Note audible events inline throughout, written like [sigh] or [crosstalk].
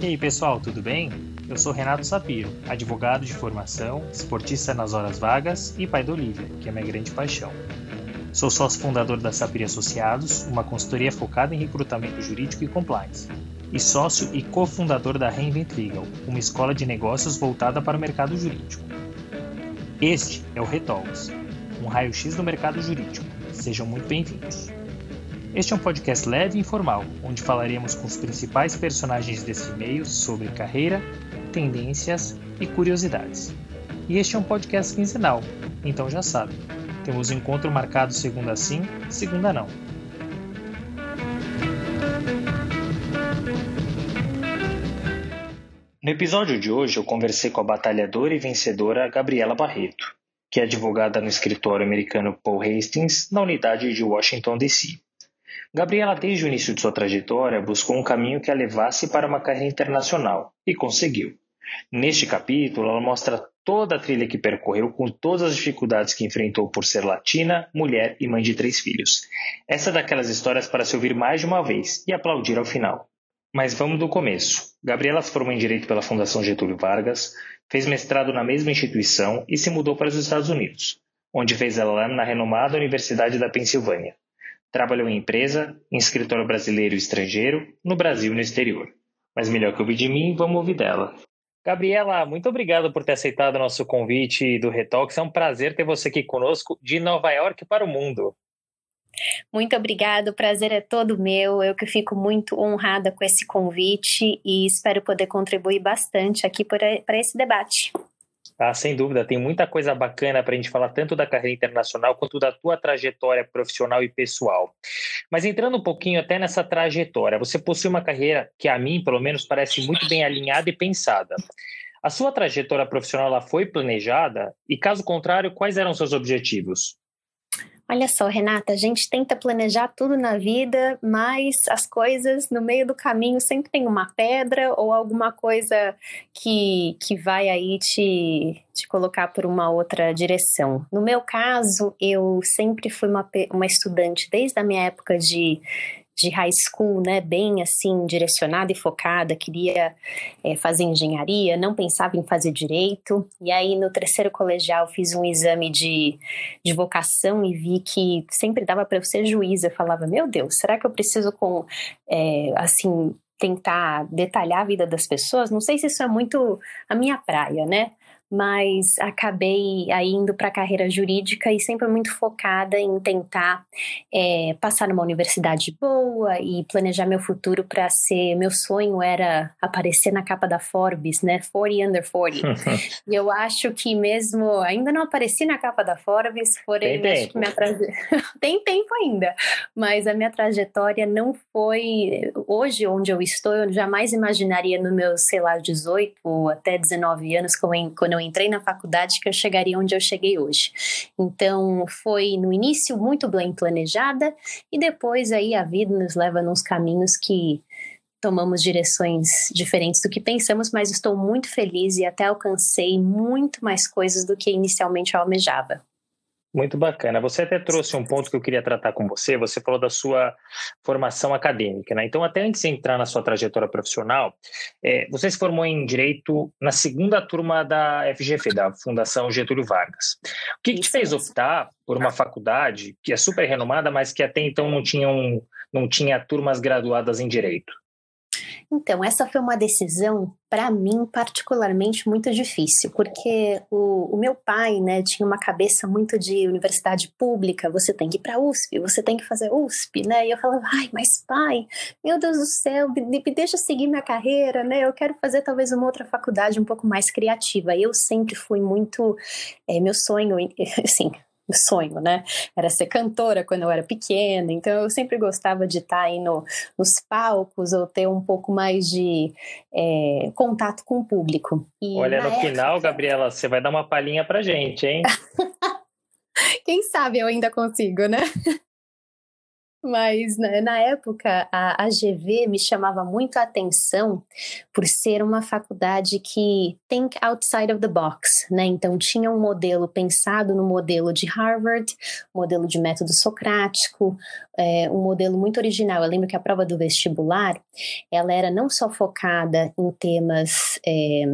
E aí pessoal, tudo bem? Eu sou Renato Sapiro, advogado de formação, esportista nas horas vagas e pai da Olivia, que é minha grande paixão. Sou sócio fundador da Sapir Associados, uma consultoria focada em recrutamento jurídico e compliance, e sócio e cofundador da Reinvent Legal, uma escola de negócios voltada para o mercado jurídico. Este é o Retalks, um raio-x do mercado jurídico. Sejam muito bem-vindos. Este é um podcast leve e informal, onde falaremos com os principais personagens desse meio sobre carreira, tendências e curiosidades. E este é um podcast quinzenal, então já sabe, temos encontro marcado segunda sim, segunda não. No episódio de hoje, eu conversei com a batalhadora e vencedora Gabriela Barreto, que é advogada no escritório americano Paul Hastings, na unidade de Washington, D.C. Gabriela, desde o início de sua trajetória, buscou um caminho que a levasse para uma carreira internacional e conseguiu. Neste capítulo, ela mostra toda a trilha que percorreu com todas as dificuldades que enfrentou por ser latina, mulher e mãe de três filhos. Essa é daquelas histórias para se ouvir mais de uma vez e aplaudir ao final. Mas vamos do começo. Gabriela se formou em Direito pela Fundação Getúlio Vargas, fez mestrado na mesma instituição e se mudou para os Estados Unidos, onde fez LLM na renomada Universidade da Pensilvânia. Trabalhou em empresa, em escritório brasileiro e estrangeiro, no Brasil e no exterior. Mas melhor que ouvir de mim, vamos ouvir dela. Gabriela, muito obrigado por ter aceitado o nosso convite do Retox. É um prazer ter você aqui conosco de Nova York para o mundo. Muito obrigada, o prazer é todo meu. Eu que fico muito honrada com esse convite e espero poder contribuir bastante aqui para esse debate. Ah, sem dúvida, tem muita coisa bacana para a gente falar tanto da carreira internacional quanto da tua trajetória profissional e pessoal. Mas entrando um pouquinho até nessa trajetória, você possui uma carreira que a mim, pelo menos, parece muito bem alinhada e pensada. A sua trajetória profissional ela foi planejada? E caso contrário, quais eram seus objetivos? Olha só, Renata, a gente tenta planejar tudo na vida, mas as coisas no meio do caminho sempre tem uma pedra ou alguma coisa que, que vai aí te, te colocar por uma outra direção. No meu caso, eu sempre fui uma, uma estudante desde a minha época de, de high school, né, bem assim direcionada e focada, queria é, fazer engenharia, não pensava em fazer direito. E aí no terceiro colegial fiz um exame de, de vocação e vi que sempre dava para eu ser juíza. Eu falava, meu Deus, será que eu preciso com é, assim tentar detalhar a vida das pessoas? Não sei se isso é muito a minha praia, né? Mas acabei aí indo para a carreira jurídica e sempre muito focada em tentar é, passar numa universidade boa e planejar meu futuro para ser. Meu sonho era aparecer na capa da Forbes, né? 40 under 40. [laughs] e eu acho que mesmo. Ainda não apareci na capa da Forbes, porém, Tem acho que minha traje... [laughs] Tem tempo ainda, mas a minha trajetória não foi. Hoje, onde eu estou, eu jamais imaginaria no meu, sei lá, 18 ou até 19 anos, quando eu entrei na faculdade que eu chegaria onde eu cheguei hoje. Então, foi no início muito bem planejada e depois aí a vida nos leva nos caminhos que tomamos direções diferentes do que pensamos, mas estou muito feliz e até alcancei muito mais coisas do que inicialmente eu almejava. Muito bacana. Você até trouxe um ponto que eu queria tratar com você. Você falou da sua formação acadêmica, né? Então, até antes de entrar na sua trajetória profissional, é, você se formou em Direito na segunda turma da FGF, da Fundação Getúlio Vargas. O que, que te fez optar por uma faculdade que é super renomada, mas que até então não, tinha um, não tinha turmas graduadas em Direito? Então, essa foi uma decisão, para mim, particularmente muito difícil, porque o, o, meu pai, né, tinha uma cabeça muito de universidade pública, você tem que ir para USP, você tem que fazer USP, né, e eu falava, ai, mas pai, meu Deus do céu, me, me deixa seguir minha carreira, né, eu quero fazer talvez uma outra faculdade um pouco mais criativa, eu sempre fui muito, é, meu sonho, [laughs] assim, sonho, né? Era ser cantora quando eu era pequena, então eu sempre gostava de estar aí no, nos palcos ou ter um pouco mais de é, contato com o público. E Olha, no época... final, Gabriela, você vai dar uma palhinha pra gente, hein? [laughs] Quem sabe eu ainda consigo, né? Mas né, na época a, a GV me chamava muito a atenção por ser uma faculdade que think outside of the box, né? Então tinha um modelo pensado no modelo de Harvard, modelo de método socrático, é, um modelo muito original. Eu lembro que a prova do vestibular ela era não só focada em temas é,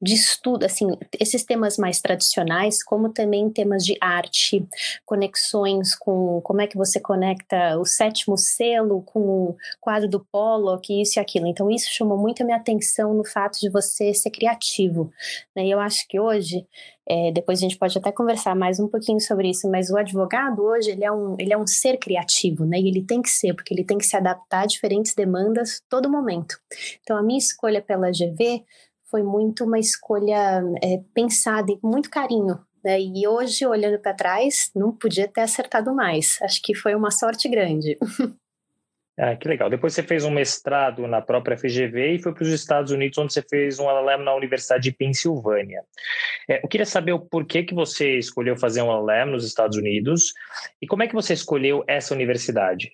de estudo, assim, esses temas mais tradicionais, como também temas de arte, conexões com como é que você conecta o sétimo selo com o quadro do Pollock, isso e aquilo. Então, isso chamou muito a minha atenção no fato de você ser criativo. Né? E eu acho que hoje, é, depois a gente pode até conversar mais um pouquinho sobre isso, mas o advogado hoje, ele é um, ele é um ser criativo, né? E ele tem que ser, porque ele tem que se adaptar a diferentes demandas todo momento. Então, a minha escolha pela GV foi muito uma escolha é, pensada e com muito carinho. Né? E hoje, olhando para trás, não podia ter acertado mais. Acho que foi uma sorte grande. [laughs] Ah, que legal. Depois você fez um mestrado na própria FGV e foi para os Estados Unidos, onde você fez um LLM na Universidade de Pensilvânia. É, eu queria saber o porquê que você escolheu fazer um LLM nos Estados Unidos e como é que você escolheu essa universidade?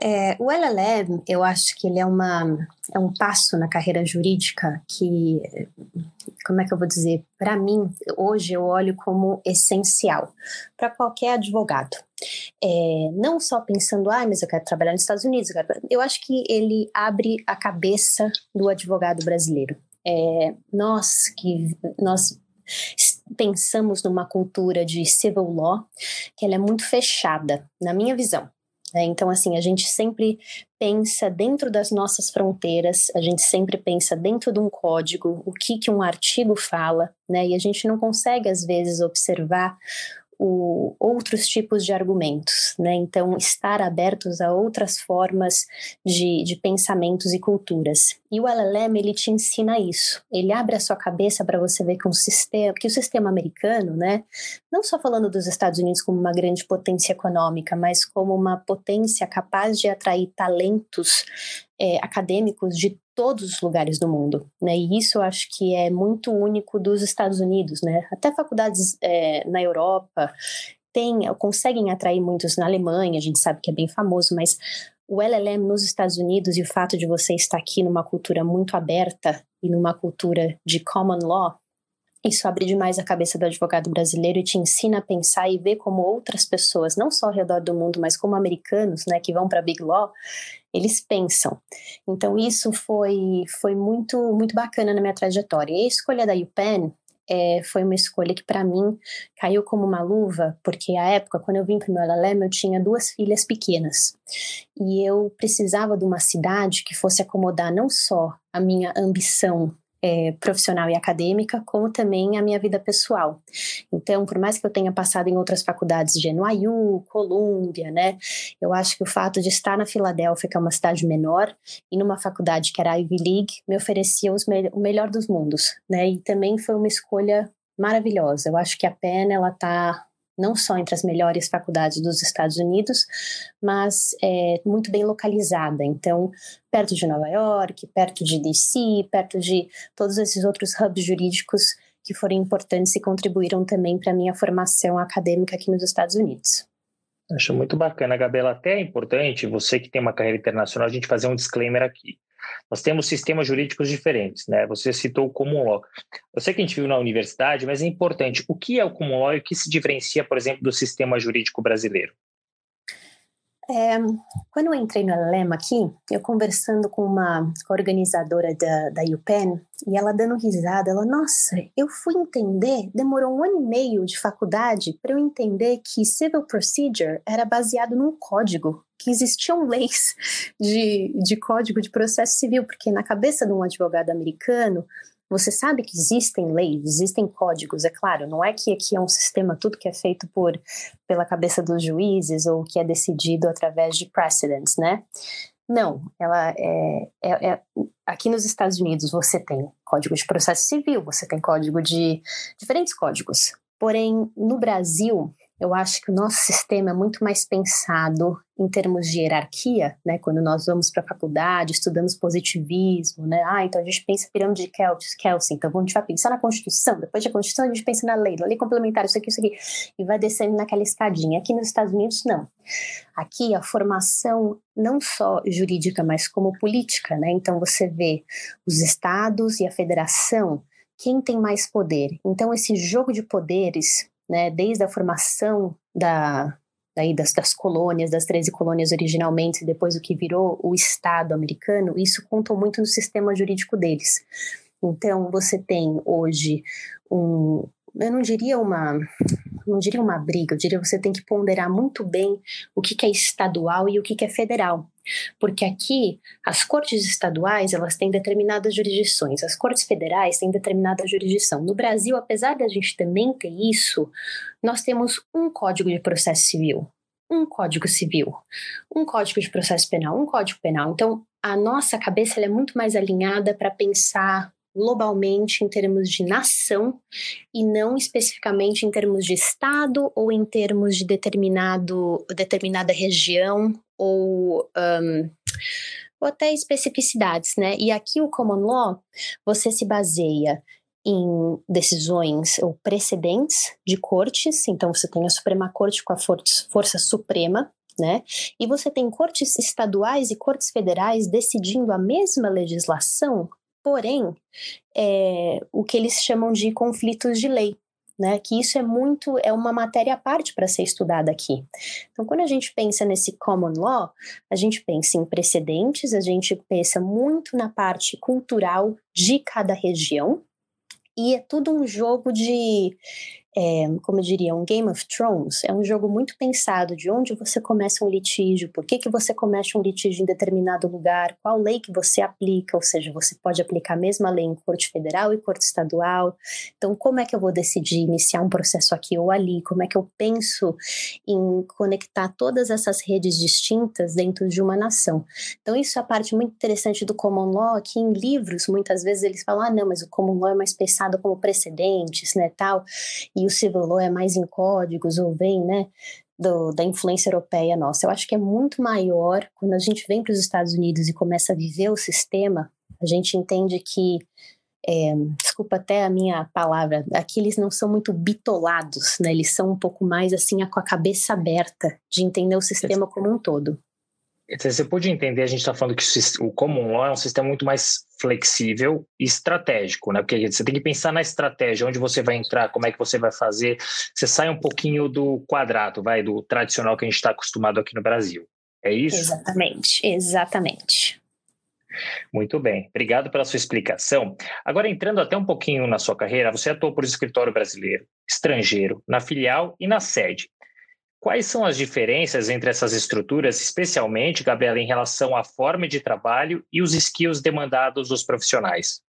É, o LLM, eu acho que ele é, uma, é um passo na carreira jurídica que, como é que eu vou dizer, para mim, hoje eu olho como essencial para qualquer advogado. É, não só pensando, ah, mas eu quero trabalhar nos Estados Unidos, eu, eu acho que ele abre a cabeça do advogado brasileiro. É, nós que nós pensamos numa cultura de civil law que ela é muito fechada, na minha visão. Né? Então, assim, a gente sempre pensa dentro das nossas fronteiras, a gente sempre pensa dentro de um código, o que, que um artigo fala, né? E a gente não consegue, às vezes, observar o, outros tipos de argumentos, né? Então, estar abertos a outras formas de, de pensamentos e culturas. E o LLM, ele te ensina isso. Ele abre a sua cabeça para você ver que, um sistema, que o sistema americano, né? Não só falando dos Estados Unidos como uma grande potência econômica, mas como uma potência capaz de atrair talentos é, acadêmicos de todos os lugares do mundo, né? E isso eu acho que é muito único dos Estados Unidos, né? Até faculdades é, na Europa tem, conseguem atrair muitos na Alemanha, a gente sabe que é bem famoso, mas o LLM nos Estados Unidos e o fato de você estar aqui numa cultura muito aberta e numa cultura de common law, isso abre demais a cabeça do advogado brasileiro e te ensina a pensar e ver como outras pessoas, não só ao redor do mundo, mas como americanos, né, que vão para Big Law, eles pensam. Então isso foi foi muito muito bacana na minha trajetória. E a escolha da UPenn é, foi uma escolha que para mim caiu como uma luva, porque à época, quando eu vim para o meu LLM, eu tinha duas filhas pequenas. E eu precisava de uma cidade que fosse acomodar não só a minha ambição é, profissional e acadêmica, como também a minha vida pessoal. Então, por mais que eu tenha passado em outras faculdades de NYU, Columbia, né, eu acho que o fato de estar na Filadélfia, que é uma cidade menor, e numa faculdade que era Ivy League, me oferecia me o melhor dos mundos, né, e também foi uma escolha maravilhosa. Eu acho que a Penn, ela está não só entre as melhores faculdades dos Estados Unidos, mas é, muito bem localizada. Então, perto de Nova York, perto de DC, perto de todos esses outros hubs jurídicos que foram importantes e contribuíram também para a minha formação acadêmica aqui nos Estados Unidos. Acho muito bacana, Gabriela. Até é importante, você que tem uma carreira internacional, a gente fazer um disclaimer aqui. Nós temos sistemas jurídicos diferentes, né? Você citou o common law. Eu sei que a gente viu na universidade, mas é importante. O que é o common law e o que se diferencia, por exemplo, do sistema jurídico brasileiro? É, quando eu entrei no LLM aqui, eu conversando com uma organizadora da, da UPenn, e ela dando risada, ela, nossa, eu fui entender, demorou um ano e meio de faculdade para eu entender que civil procedure era baseado num código, que existiam [laughs] leis de, de código de processo civil, porque na cabeça de um advogado americano, você sabe que existem leis, existem códigos, é claro, não é que aqui é um sistema tudo que é feito por pela cabeça dos juízes ou que é decidido através de precedents, né? Não, ela é, é, é, aqui nos Estados Unidos você tem código de processo civil, você tem código de diferentes códigos. Porém, no Brasil, Eu acho que o nosso sistema é muito mais pensado em termos de hierarquia, né? Quando nós vamos para a faculdade, estudamos positivismo, né? Ah, então a gente pensa pirâmide de Kelsen, então a gente vai pensar na Constituição, depois da Constituição a gente pensa na lei, na lei complementar, isso aqui, isso aqui, e vai descendo naquela escadinha. Aqui nos Estados Unidos, não. Aqui a formação não só jurídica, mas como política, né? Então você vê os estados e a federação, quem tem mais poder. Então esse jogo de poderes né, desde a formação da, daí das, das, colônias, das 13 colônias originalmente, depois o que virou o Estado americano, isso contou muito no sistema jurídico deles. Então, você tem hoje um, eu não diria uma, não diria uma briga, eu diria que você tem que ponderar muito bem o que, que é estadual e o que, que é federal. Porque aqui, as cortes estaduais, elas têm determinadas jurisdições, as cortes federais têm determinada jurisdição. No Brasil, apesar da gente também ter isso, nós temos um Código de Processo Civil, um Código Civil, um Código de Processo Penal, um Código Penal. Então, a nossa cabeça é muito mais alinhada para pensar globalmente em termos de nação e não especificamente em termos de estado ou em termos de determinado determinada região ou um, ou até especificidades, né? E aqui o common law você se baseia em decisões ou precedentes de cortes, então você tem a Suprema Corte com a força, suprema, né? E você tem cortes estaduais e cortes federais decidindo a mesma legislação porém, é, o que eles chamam de conflitos de lei. Né, que isso é muito é uma matéria à parte para ser estudada aqui. Então, quando a gente pensa nesse common law, a gente pensa em precedentes, a gente pensa muito na parte cultural de cada região, e é tudo um jogo de é, como eu diria, um Game of Thrones, é um jogo muito pensado de onde você começa um litígio, por que, que você começa um litígio em determinado lugar, qual lei que você aplica, ou seja, você pode aplicar a mesma lei em corte federal e corte estadual. Então, como é que eu vou decidir iniciar um processo aqui ou ali? Como é que eu penso em conectar todas essas redes distintas dentro de uma nação? Então, isso é a parte muito interessante do common law, que em livros, muitas vezes eles falam, ah, não, mas o common law é mais pensado como precedentes, né, tal, e e o civil law é mais em códigos ou vem, né, do, da influência europeia nossa. Eu acho que é muito maior quando a gente vem para os Estados Unidos e começa a viver o sistema, a gente entende que é, desculpa até a minha palavra, aqui eles não são muito bitolados, né? Eles são um pouco mais assim, com a cabeça aberta de entender o sistema como um todo. Você pode entender, a gente está falando que o Common Law é um sistema muito mais flexível e estratégico, né? Porque você tem que pensar na estratégia, onde você vai entrar, como é que você vai fazer. Você sai um pouquinho do quadrado, vai, do tradicional que a gente está acostumado aqui no Brasil. É isso? Exatamente, exatamente. Muito bem, obrigado pela sua explicação. Agora, entrando até um pouquinho na sua carreira, você atuou por escritório brasileiro, estrangeiro, na filial e na sede. Quais são as diferenças entre essas estruturas, especialmente, Gabriela, em relação à forma de trabalho e os skills demandados dos profissionais?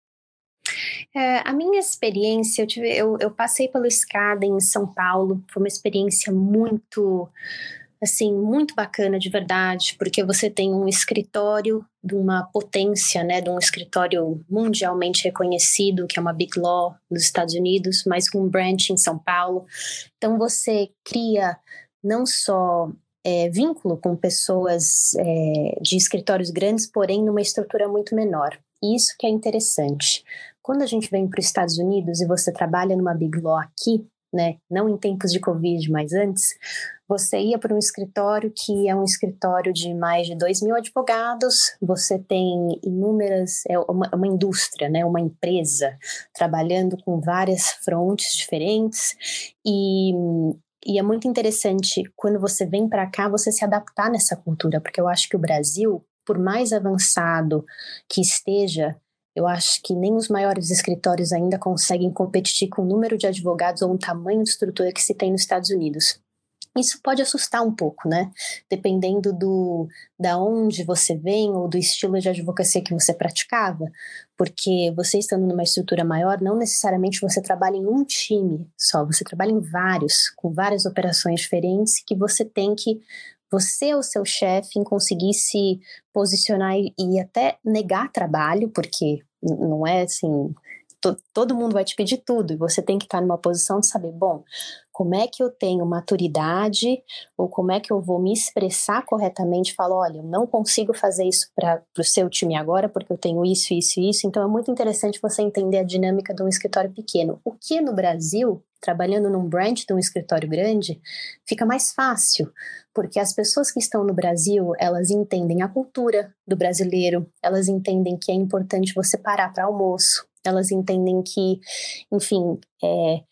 É, a minha experiência, eu, tive, eu, eu passei pelo SCADA em São Paulo, foi uma experiência muito, assim, muito bacana de verdade, porque você tem um escritório de uma potência, né, de um escritório mundialmente reconhecido, que é uma Big Law nos Estados Unidos, mas com um branch em São Paulo. Então você cria não só é, vínculo com pessoas é, de escritórios grandes, porém numa estrutura muito menor. Isso que é interessante. Quando a gente vem para os Estados Unidos e você trabalha numa Big Law aqui, né, não em tempos de Covid, mas antes, você ia para um escritório que é um escritório de mais de 2 mil advogados, você tem inúmeras, é uma, uma indústria, né, uma empresa trabalhando com várias frontes diferentes e e é muito interessante quando você vem para cá você se adaptar nessa cultura, porque eu acho que o Brasil, por mais avançado que esteja, eu acho que nem os maiores escritórios ainda conseguem competir com o número de advogados ou o tamanho de estrutura que se tem nos Estados Unidos. Isso pode assustar um pouco, né? Dependendo do da onde você vem ou do estilo de advocacia que você praticava, porque você estando numa estrutura maior, não necessariamente você trabalha em um time só, você trabalha em vários, com várias operações diferentes que você tem que você é o seu chefe em conseguir se posicionar e, e até negar trabalho, porque não é assim to, todo mundo vai te pedir tudo, e você tem que estar numa posição de saber, bom, como é que eu tenho maturidade, ou como é que eu vou me expressar corretamente, falo, olha, eu não consigo fazer isso para o seu time agora, porque eu tenho isso, isso e isso, então é muito interessante você entender a dinâmica de um escritório pequeno. O que no Brasil, trabalhando num branch de um escritório grande, fica mais fácil, porque as pessoas que estão no Brasil, elas entendem a cultura do brasileiro, elas entendem que é importante você parar para almoço, elas entendem que, enfim, é,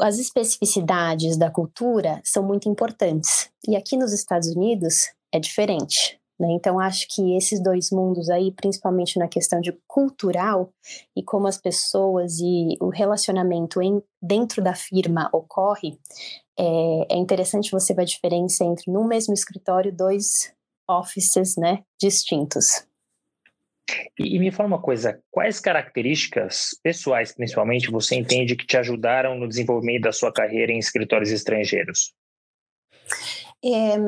as especificidades da cultura são muito importantes. E aqui nos Estados Unidos é diferente. Né? Então, acho que esses dois mundos aí, principalmente na questão de cultural e como as pessoas e o relacionamento em, dentro da firma ocorre, é, é interessante você ver a diferença entre no mesmo escritório dois offices né, distintos. E, e, me fala uma coisa, quais características pessoais, principalmente, você entende que te ajudaram no desenvolvimento da sua carreira em escritórios estrangeiros? É,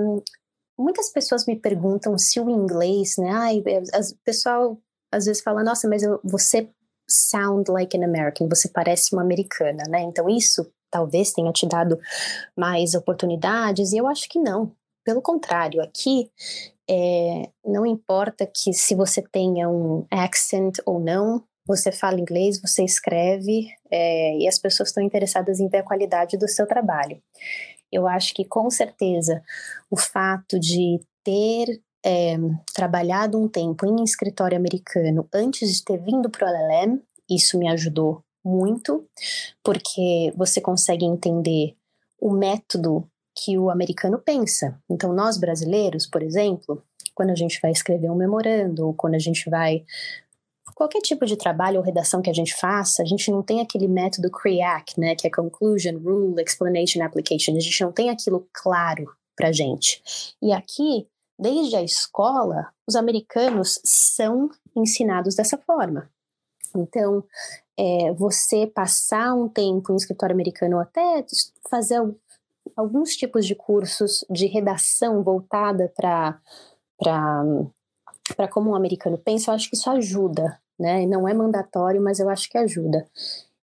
muitas pessoas me perguntam se o inglês, né? Ai, o pessoal às vezes fala, nossa, mas eu, você sound like an American, você parece uma americana, né? Então isso talvez tenha te dado mais oportunidades, e eu acho que não. Pelo contrário, aqui é, não importa que se você tenha um accent ou não, você fala inglês, você escreve é, e as pessoas estão interessadas em ver a qualidade do seu trabalho. Eu acho que com certeza o fato de ter é, trabalhado um tempo em escritório americano antes de ter vindo para o LLM, isso me ajudou muito, porque você consegue entender o método que o americano pensa. Então, nós brasileiros, por exemplo, quando a gente vai escrever um memorando, ou quando a gente vai. Qualquer tipo de trabalho ou redação que a gente faça, a gente não tem aquele método CREAC, né, que é Conclusion, Rule, Explanation, Application. A gente não tem aquilo claro para gente. E aqui, desde a escola, os americanos são ensinados dessa forma. Então, é, você passar um tempo em escritório americano, até fazer alguns tipos de cursos de redação voltada para para como um americano pensa, eu acho que isso ajuda, né? Não é mandatório, mas eu acho que ajuda.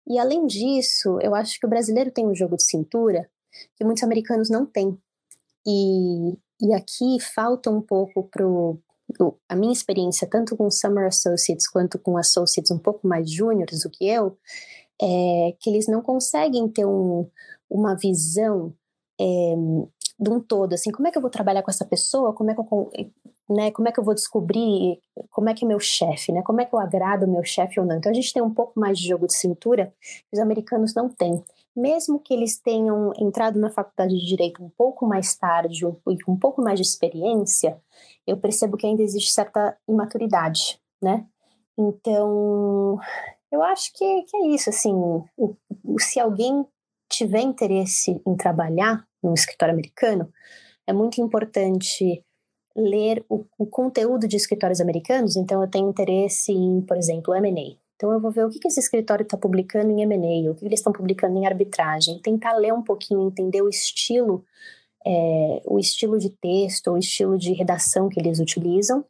E além disso, eu acho que o brasileiro tem um jogo de cintura que muitos americanos não têm. E, e aqui falta um pouco pro a minha experiência tanto com Summer Associates quanto com Associates um pouco mais júniores do que eu, é que eles não conseguem ter um, uma visão é, de um todo, assim, como é que eu vou trabalhar com essa pessoa, como é que eu, né, como é que eu vou descobrir como é que é meu chefe, né, como é que eu agrado o meu chefe ou não. Então a gente tem um pouco mais de jogo de cintura que os americanos não têm. Mesmo que eles tenham entrado na faculdade de direito um pouco mais tarde e com um pouco mais de experiência, eu percebo que ainda existe certa imaturidade, né? Então, eu acho que, que é isso, assim, se alguém tiver interesse em trabalhar no escritório americano, é muito importante ler o, o, conteúdo de escritórios americanos. Então, eu tenho interesse em, por exemplo, M&A. Então, eu vou ver o que, que esse escritório está publicando em M&A, o que eles estão publicando em arbitragem, tentar ler um pouquinho, entender o estilo, é, o estilo de texto, o estilo de redação que eles utilizam,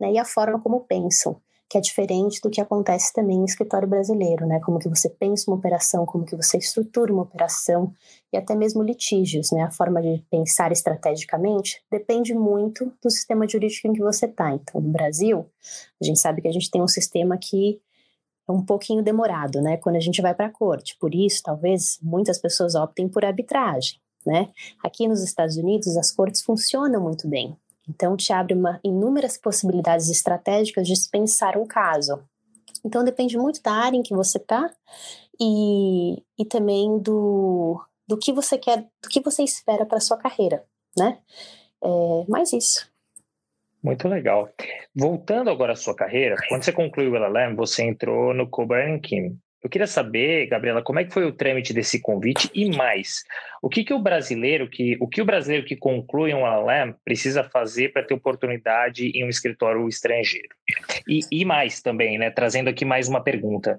né, e a forma como pensam que é diferente do que acontece também em escritório brasileiro, né? Como que você pensa uma operação, como que você estrutura uma operação e até mesmo litígios, né? A forma de pensar estrategicamente depende muito do sistema jurídico em que você está. Então, no Brasil, a gente sabe que a gente tem um sistema que é um pouquinho demorado, né? Quando a gente vai para a corte. Por isso, talvez muitas pessoas optem por arbitragem, né? Aqui nos Estados Unidos, as cortes funcionam muito bem. Então, te abre uma, inúmeras possibilidades estratégicas de pensar um caso. Então, depende muito da área em que você está e, e também do, do que você quer, do que você espera para sua carreira, né? É, mais isso. Muito legal. Voltando agora à sua carreira, quando você concluiu o LLM, você entrou no Coburn Kim. Eu queria saber, Gabriela, como é que foi o trâmite desse convite e mais, o que, que o brasileiro que o que o brasileiro que conclui um LLM precisa fazer para ter oportunidade em um escritório estrangeiro? E, e mais também, né, trazendo aqui mais uma pergunta,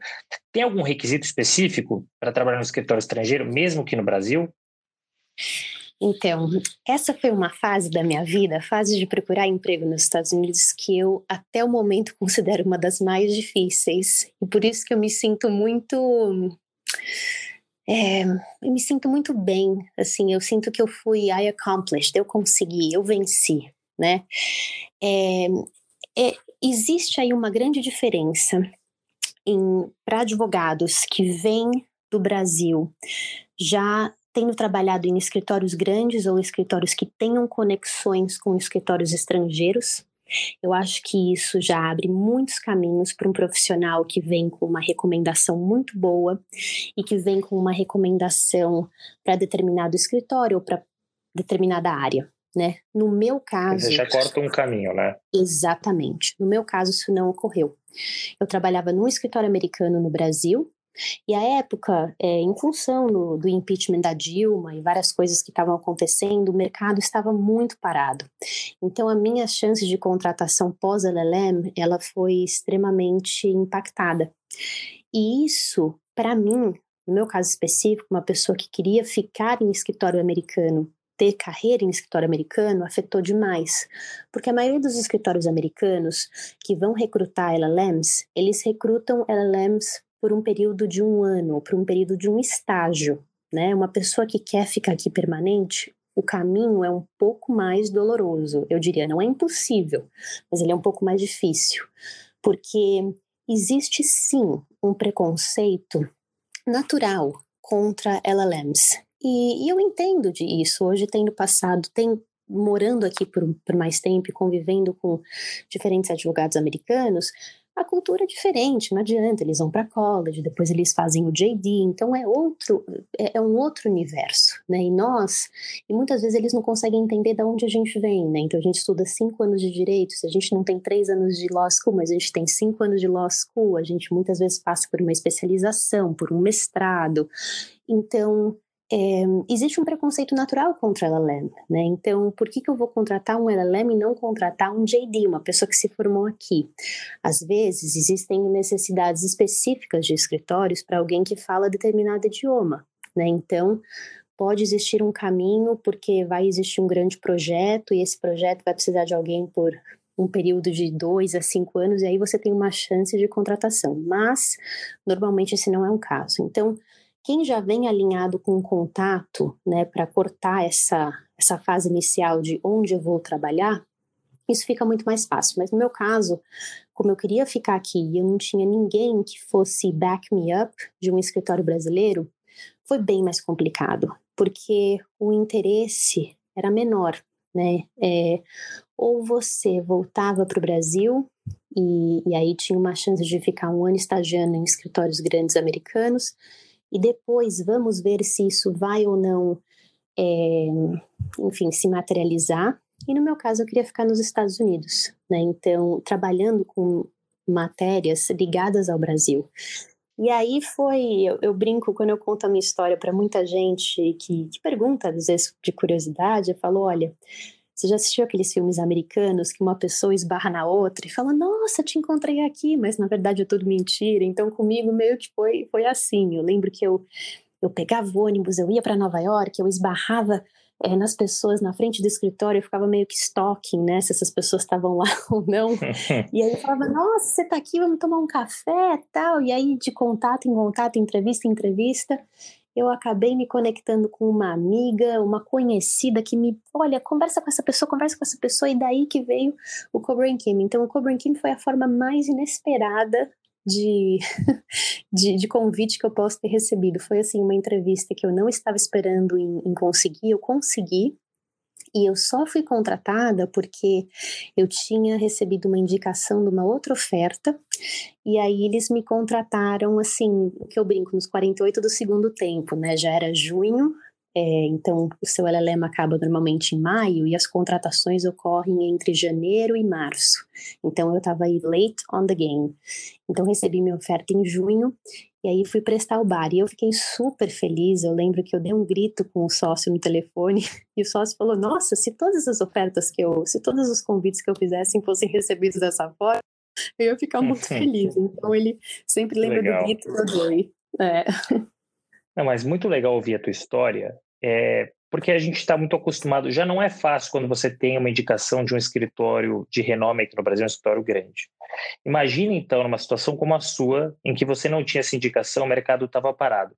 tem algum requisito específico para trabalhar no escritório estrangeiro, mesmo que no Brasil? Então, essa foi uma fase da minha vida, a fase de procurar emprego nos Estados Unidos, que eu até o momento [laughs] considero uma das mais difíceis. E por isso que eu me sinto muito. É, eu me sinto muito bem, assim, eu sinto que eu fui I accomplished, eu consegui, eu venci, né? É, é, existe aí uma grande diferença para advogados que vêm do Brasil já tendo trabalhado em escritórios grandes ou escritórios que tenham conexões com escritórios estrangeiros. Eu acho que isso já abre muitos caminhos para um profissional que vem com uma recomendação muito boa e que vem com uma recomendação para determinado escritório ou para determinada área. Né? No meu caso. Você já corta um caminho, né? Exatamente. No meu caso, isso não ocorreu. Eu trabalhava num escritório americano no Brasil, e a época, é, em função do, do, impeachment da Dilma e várias coisas que estavam acontecendo, o mercado estava muito parado. Então, a minha chance de contratação pós-LLM, ela foi extremamente impactada. E isso, para mim, no meu caso específico, uma pessoa que queria ficar em escritório americano ter carreira em escritório americano afetou demais, porque a maioria dos escritórios americanos que vão recrutar LLMs, eles recrutam LLMs por um período de um ano, por um período de um estágio, né? Uma pessoa que quer ficar aqui permanente, o caminho é um pouco mais doloroso. Eu diria, não é impossível, mas ele é um pouco mais difícil, porque existe sim um preconceito natural contra LLMs. E, e eu entendo disso. Hoje, tendo passado, tem, morando aqui por, por mais tempo e convivendo com diferentes advogados americanos, a cultura é diferente, não adianta, eles vão para college, depois eles fazem o JD, então é outro, é, é, um outro universo, né? E nós, e muitas vezes eles não conseguem entender de onde a gente vem, né? Então a gente estuda cinco anos de direito, se a gente não tem três anos de law school, mas a gente tem cinco anos de law school, a gente muitas vezes passa por uma especialização, por um mestrado, então é, existe um preconceito natural contra LLM, né? Então, por que, que eu vou contratar um LLM e não contratar um JD, uma pessoa que se formou aqui? Às vezes, existem necessidades específicas de escritórios para alguém que fala determinado idioma, né? Então, pode existir um caminho porque vai existir um grande projeto e esse projeto vai precisar de alguém por um período de dois a cinco anos e aí você tem uma chance de contratação. Mas, normalmente, esse não é um caso. Então, quem já vem alinhado com o contato, né, para cortar essa, essa fase inicial de onde eu vou trabalhar, isso fica muito mais fácil. Mas no meu caso, como eu queria ficar aqui e eu não tinha ninguém que fosse back me up de um escritório brasileiro, foi bem mais complicado, porque o interesse era menor, né? É, ou você voltava para o Brasil e, e aí tinha uma chance de ficar um ano estagiando em escritórios grandes americanos, e depois vamos ver se isso vai ou não, é, enfim, se materializar. E no meu caso, eu queria ficar nos Estados Unidos, né? Então, trabalhando com matérias ligadas ao Brasil. E aí foi, eu, eu, brinco quando eu conto a minha história para muita gente que, que pergunta, às vezes de curiosidade, eu falo, olha, você já assistiu aqueles filmes americanos que uma pessoa esbarra na outra e fala, nossa, te encontrei aqui, mas na verdade é tudo mentira. Então comigo meio que foi, foi assim. Eu lembro que eu, eu pegava o ônibus, eu ia para Nova York, eu esbarrava é, nas pessoas na frente do escritório, eu ficava meio que stalking, né, se essas pessoas estavam lá [laughs] ou não. [laughs] e aí eu falava, nossa, você tá aqui, vamos tomar um café tal. E aí de contato em contato, entrevista em entrevista eu acabei me conectando com uma amiga, uma conhecida que me, olha, conversa com essa pessoa, conversa com essa pessoa, e daí que veio o Cobra Kim. Então, o Cobra Kim foi a forma mais inesperada de, [laughs] de, de, convite que eu posso ter recebido. Foi, assim, uma entrevista que eu não estava esperando em, em conseguir, eu consegui, e eu só fui contratada porque eu tinha recebido uma indicação de uma outra oferta, e aí eles me contrataram, assim, que eu brinco, nos 48 do segundo tempo, né? Já era junho, é, então, o seu LLM acaba normalmente em maio e as contratações ocorrem entre janeiro e março. Então, eu estava aí late on the game. Então, recebi minha oferta em junho e aí fui prestar o bar. E eu fiquei super feliz. Eu lembro que eu dei um grito com o sócio no telefone [laughs] e o sócio falou: Nossa, se todas as ofertas que eu, se todos os convites que eu fizessem fossem recebidos dessa forma, eu ia ficar muito [laughs] feliz. Então, ele sempre lembra legal. do grito que eu dei. É. Não, mas muito legal ouvir a tua história, é, porque a gente está muito acostumado, já não é fácil quando você tem uma indicação de um escritório de renome aqui no Brasil, um escritório grande. Imagine então numa situação como a sua, em que você não tinha essa indicação, o mercado estava parado.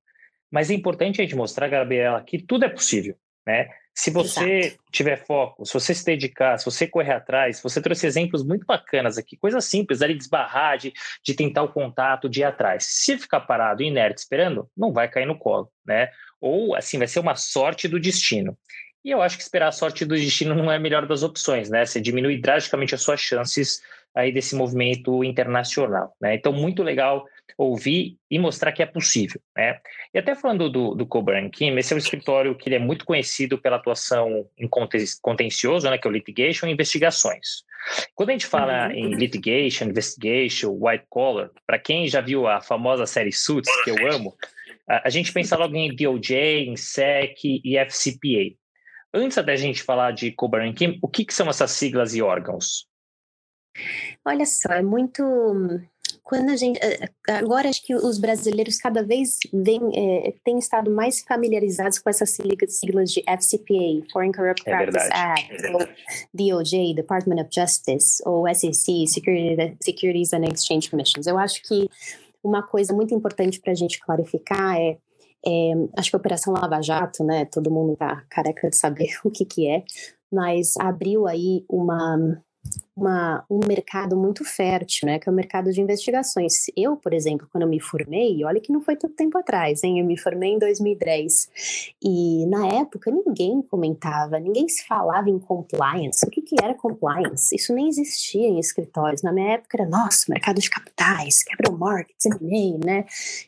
Mas é importante a gente mostrar, Gabriela, que tudo é possível, né? Se você Exato. tiver foco, se você se dedicar, se você correr atrás, você trouxe exemplos muito bacanas aqui, coisas simples, ali de esbarrar, de, de tentar o contato, de ir atrás. Se ficar parado, inerte, esperando, não vai cair no colo, né? Ou, assim, vai ser uma sorte do destino. E eu acho que esperar a sorte do destino não é a melhor das opções, né? Você diminui drasticamente as suas chances aí desse movimento internacional, né? Então, muito legal ouvir e mostrar que é possível, né? E até falando do, do Coburn Kim, esse é um escritório que ele é muito conhecido pela atuação em contencioso, né, que é o litigation e investigações. Quando a gente fala uhum. em litigation, investigation, white collar, para quem já viu a famosa série Suits, que eu amo, a, a gente pensa logo em DOJ, em SEC e FCPA. Antes da gente falar de Coburn Kim, o que, que são essas siglas e órgãos? Olha só, é muito quando a gente eh, agora acho que os brasileiros cada vez vem, é, têm estado mais familiarizados com essas siglas de FCPA, Foreign Corrupt é Practice Act, é ou DOJ, Department of Justice, ou SEC, Securities and Exchange Commissions. Eu acho que uma coisa muito importante para a gente clarificar é, é, acho que a Operação Lava Jato, né? Todo mundo está careca de saber [laughs] o que que é, mas abriu aí uma uma, um mercado muito fértil, né, que é o mercado de investigações. Eu, por exemplo, quando eu me formei, olha que não foi tanto tempo atrás, hein, eu me formei em 2010, e na época ninguém comentava, ninguém se falava em compliance. O que, que era compliance? Isso nem existia em escritórios. Na minha época era, nossa, mercado de capitais, capital markets, M&A, né?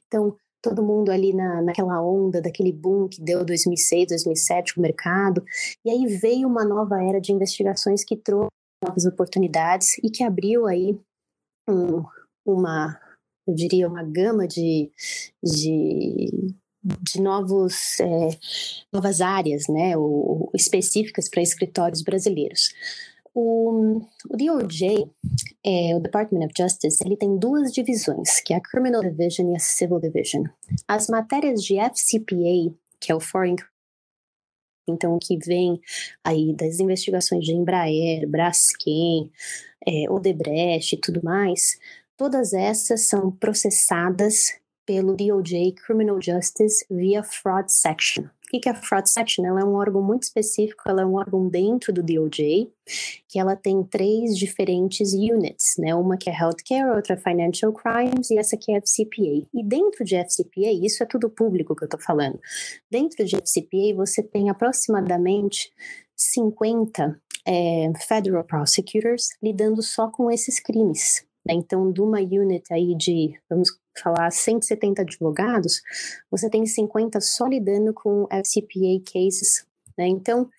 Então, todo mundo ali na, naquela onda, daquele boom que deu 2006, 2007 o mercado, e aí veio uma nova era de investigações que trouxe novas oportunidades e que abriu aí um, uma, eu diria, uma gama de, de, de novos, é, novas áreas né, ou, específicas para escritórios brasileiros. O, o DOJ, é, o Department of Justice, ele tem duas divisões, que é a Criminal Division e a Civil Division. As matérias de FCPA, que é o Foreign então, o que vem aí das investigações de Embraer, Braskem, é, Odebrecht e tudo mais, todas essas são processadas pelo DOJ Criminal Justice via Fraud Section. O que é a Fraud Section? Ela é um órgão muito específico, ela é um órgão dentro do DOJ, que ela tem três diferentes units, né? Uma que é Healthcare, outra é Financial Crimes e essa que é FCPA. E dentro de FCPA, isso é tudo público que eu tô falando, dentro de FCPA você tem aproximadamente 50 é, Federal Prosecutors lidando só com esses crimes. Né? Então, de uma unit aí de, vamos falar 170 advogados, você tem 50 só lidando com FCPA cases. Né? Então,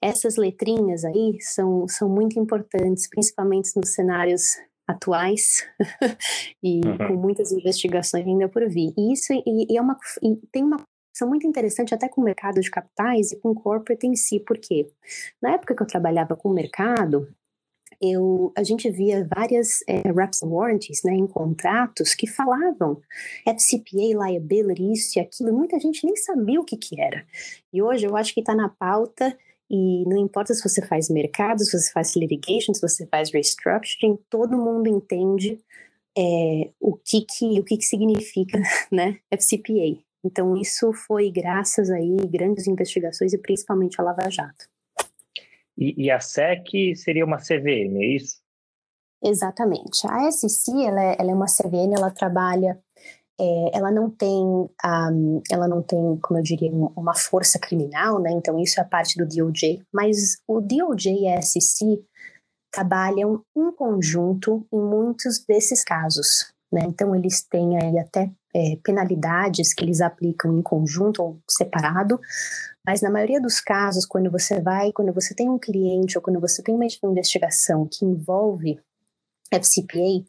essas letrinhas aí são, são muito importantes, principalmente nos cenários atuais [laughs] e uhum. com muitas investigações ainda por vir. E isso e, e é uma, e tem uma são muito interessante até com o mercado de capitais e com o corporate em si, porque na época que eu trabalhava com o mercado, eu, a gente via várias é, reps and warranties né, em contratos que falavam FCPA, liability, isso e aquilo, muita gente nem sabia o que, que era. E hoje eu acho que está na pauta e não importa se você faz mercado, se você faz litigation, se você faz restructuring, todo mundo entende é, o, que, que, o que, que significa [laughs] né, FCPA. Então isso foi graças aí grandes investigações e principalmente a Lava Jato. E, e a SEC seria uma CVM, é isso? Exatamente. A SEC ela é, ela é uma CVM, ela trabalha, é, ela não tem, um, ela não tem, como eu diria, uma força criminal, né? Então isso é a parte do DOJ. Mas o DOJ e a SEC trabalham em conjunto em muitos desses casos, né? Então eles têm aí até é, penalidades que eles aplicam em conjunto ou separado, mas na maioria dos casos, quando você vai, quando você tem um cliente ou quando você tem uma investigação que envolve FCPA,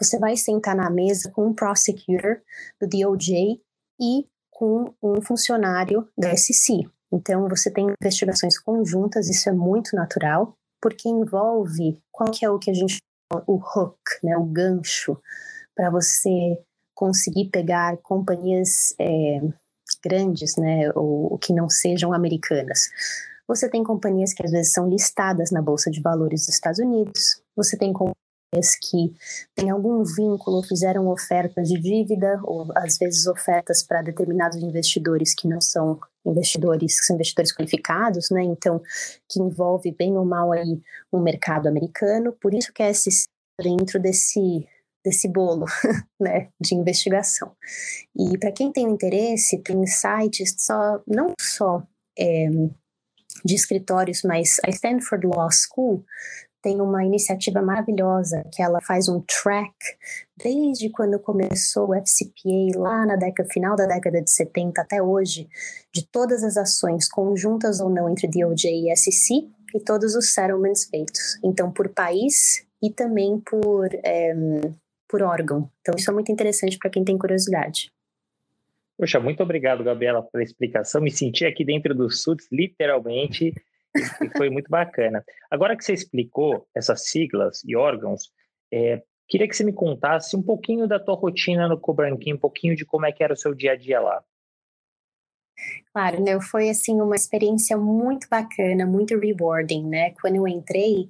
você vai sentar na mesa com um prosecutor do DOJ e com um funcionário da SEC. Então, você tem investigações conjuntas, isso é muito natural, porque envolve qual que é o que a gente o hook, né, o gancho, para você conseguir pegar companhias é, grandes, né, ou, ou que não sejam americanas. Você tem companhias que às vezes são listadas na Bolsa de Valores dos Estados Unidos, você tem que têm algum vínculo, fizeram ofertas de dívida, ou às vezes ofertas para determinados investidores que não são investidores, que são investidores qualificados, né? Então, que envolve bem ou mal aí o um mercado americano, por isso que é esse dentro desse desse bolo, [laughs] né, de investigação. E para quem tem interesse, tem sites só não só é, de escritórios, mas a Stanford Law School tem uma iniciativa maravilhosa que ela faz um track desde quando começou o FCPA lá na década final da década de 70 até hoje, de todas as ações conjuntas ou não entre DOJ e SEC e todos os settlements feitos. Então, por país e também por, é, por órgão. Então, isso é muito interessante para quem tem curiosidade. Poxa, muito obrigado, Gabriela, pela explicação. Me senti aqui dentro do SUTS, literalmente, e foi muito bacana. Agora que você explicou essas siglas e órgãos, é, queria que você me contasse um pouquinho da tua rotina no Cobranquim, um pouquinho de como é que era o seu dia a dia lá. Claro, né? Foi assim uma experiência muito bacana, muito rewarding, né? Quando eu entrei,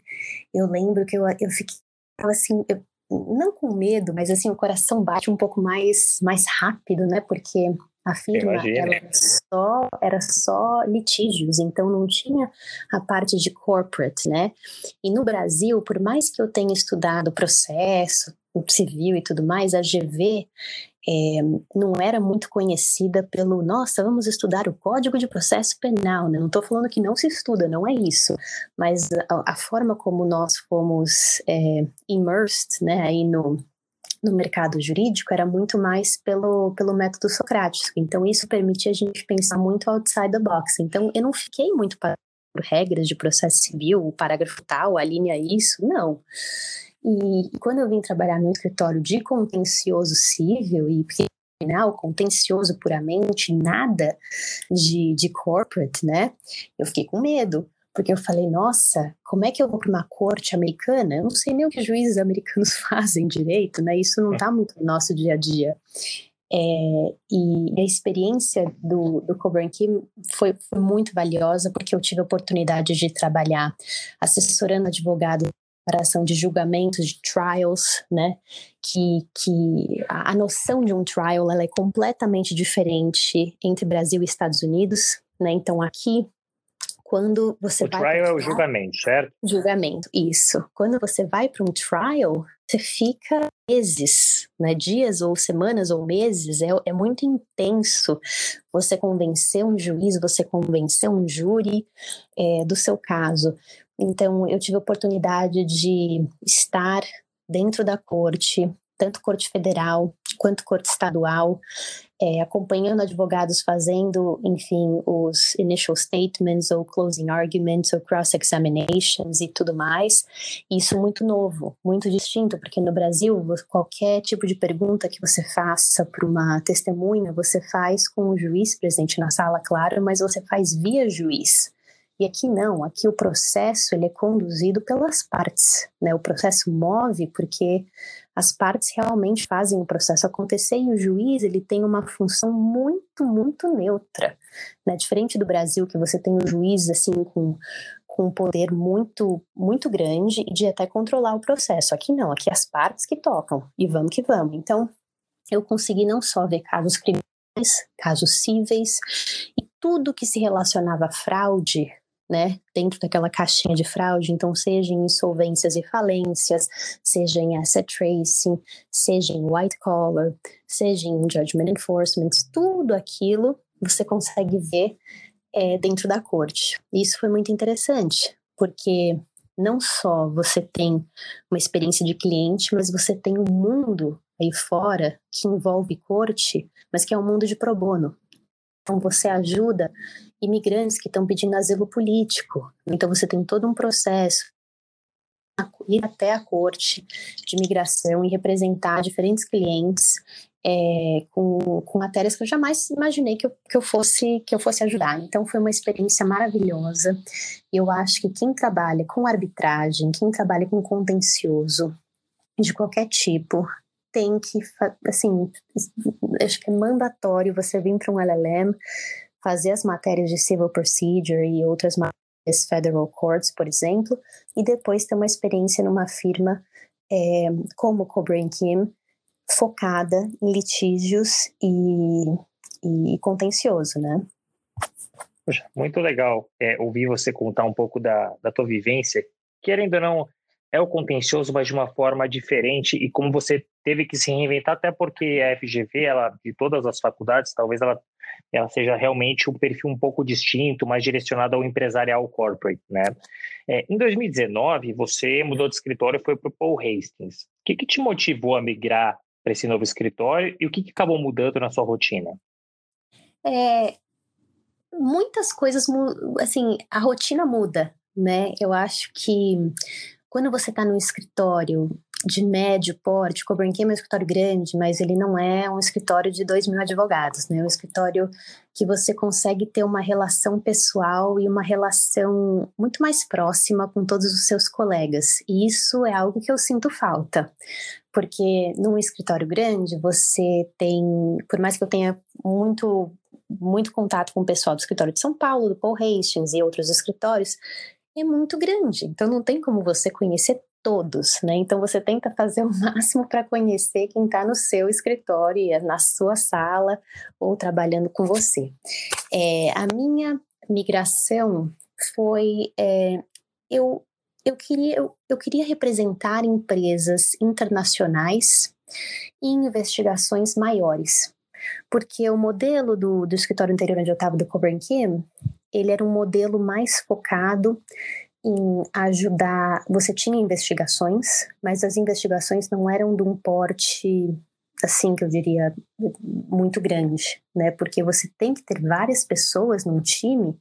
eu lembro que eu, eu fiquei assim, eu, não com medo, mas assim o coração bate um pouco mais mais rápido, né? Porque a firma era só, era só litígios, então não tinha a parte de corporate, né? E no Brasil, por mais que eu tenha estudado processo, civil e tudo mais, a GV é, não era muito conhecida pelo, nossa, vamos estudar o Código de Processo Penal, né? Não estou falando que não se estuda, não é isso, mas a, a forma como nós fomos é, immersed, né, aí no, no mercado jurídico era muito mais pelo, pelo método socrático. Então, isso permitia a gente pensar muito outside the box. Então, eu não fiquei muito para regras de processo civil, o parágrafo tal, a linha isso, não. E, quando eu vim trabalhar no escritório de contencioso civil e criminal, contencioso puramente, nada de, de corporate, né? Eu fiquei com medo, porque eu falei, nossa, como é que eu vou para uma corte americana? Eu não sei nem o que juízes americanos [laughs] fazem direito, né? Isso não está muito no nosso dia a dia. É, e a experiência do, do Coburn Key foi, foi, muito valiosa porque eu tive a oportunidade de trabalhar assessorando advogados preparação de julgamentos, de trials, né? Que, que a, a noção de um trial ela é completamente diferente entre Brasil e Estados Unidos, né? Então aqui quando você o vai. O trial é o julgamento, certo? Julgamento, isso. Quando você vai para um trial, você fica meses, né? dias ou semanas ou meses, é, é muito intenso você convencer um juiz, você convencer um júri é, do seu caso. Então, eu tive a oportunidade de estar dentro da corte, tanto corte federal quanto corte estadual, é, acompanhando advogados fazendo, enfim, os initial statements ou closing arguments ou cross examinations e tudo mais. Isso muito novo, muito distinto, porque no Brasil qualquer tipo de pergunta que você faça para uma testemunha, você faz com o juiz presente na sala, claro, mas você faz via juiz. E aqui não, aqui o processo ele é conduzido pelas partes, né? O processo move porque as partes realmente fazem o processo acontecer e o juiz ele tem uma função muito, muito neutra, né? Diferente do Brasil que você tem o juiz assim com com um poder muito, muito grande e de até controlar o processo. Aqui não, aqui as partes que tocam e vamos que vamos. Então, eu consegui não só ver casos criminais, casos cíveis e tudo que se relacionava a fraude né, dentro daquela caixinha de fraude, então seja em insolvências e falências, seja em asset tracing, seja em white collar, seja em judgment enforcement, tudo aquilo você consegue ver é, dentro da corte. Isso foi muito interessante, porque não só você tem uma experiência de cliente, mas você tem um mundo aí fora que envolve corte, mas que é um mundo de pro bono. Então você ajuda imigrantes que estão pedindo asilo político. Então você tem todo um processo ir até a corte de imigração e representar diferentes clientes é, com, com matérias que eu jamais imaginei que eu, que eu fosse que eu fosse ajudar. Então foi uma experiência maravilhosa. Eu acho que quem trabalha com arbitragem, quem trabalha com contencioso de qualquer tipo, tem que, assim, acho que é mandatório você vir para um LLM, fazer as matérias de Civil Procedure e outras matérias Federal Courts, por exemplo, e depois ter uma experiência numa firma é, como Cobrain Kim, focada em litígios e, e contencioso, né? Poxa, muito legal é, ouvir você contar um pouco da, da tua vivência. Querendo ou não, é o contencioso, mas de uma forma diferente e como você teve que se reinventar, até porque a FGV, ela, de todas as faculdades, talvez ela, ela seja realmente um perfil um pouco distinto, mais direcionado ao empresarial corporate, né? É, em 2019, você mudou de escritório e foi para o Paul Hastings. O que, que te motivou a migrar para esse novo escritório e o que, que acabou mudando na sua rotina? É, muitas coisas, assim, a rotina muda, né? Eu acho que quando você está no escritório de médio porte, Coburn King é um escritório grande, mas ele não é um escritório de dois mil advogados, né? É um escritório que você consegue ter uma relação pessoal e uma relação muito mais próxima com todos os seus colegas. E isso é algo que eu sinto falta, porque num escritório grande você tem, por mais que eu tenha muito muito contato com o pessoal do escritório de São Paulo, do Paul Hastings e outros escritórios, é muito grande. Então não tem como você conhecer todos, né? Então você tenta fazer o [laughs] máximo para conhecer quem está no seu escritório, na sua sala ou trabalhando com você. É, a minha migração foi é, eu eu queria eu, eu queria representar empresas internacionais em investigações maiores porque o modelo do, do escritório anterior onde eu estava, do Coburn Kim, ele era um modelo mais focado em ajudar. Você tinha investigações, mas as investigações não eram de um porte assim que eu diria muito grande, né? Porque você tem que ter várias pessoas num time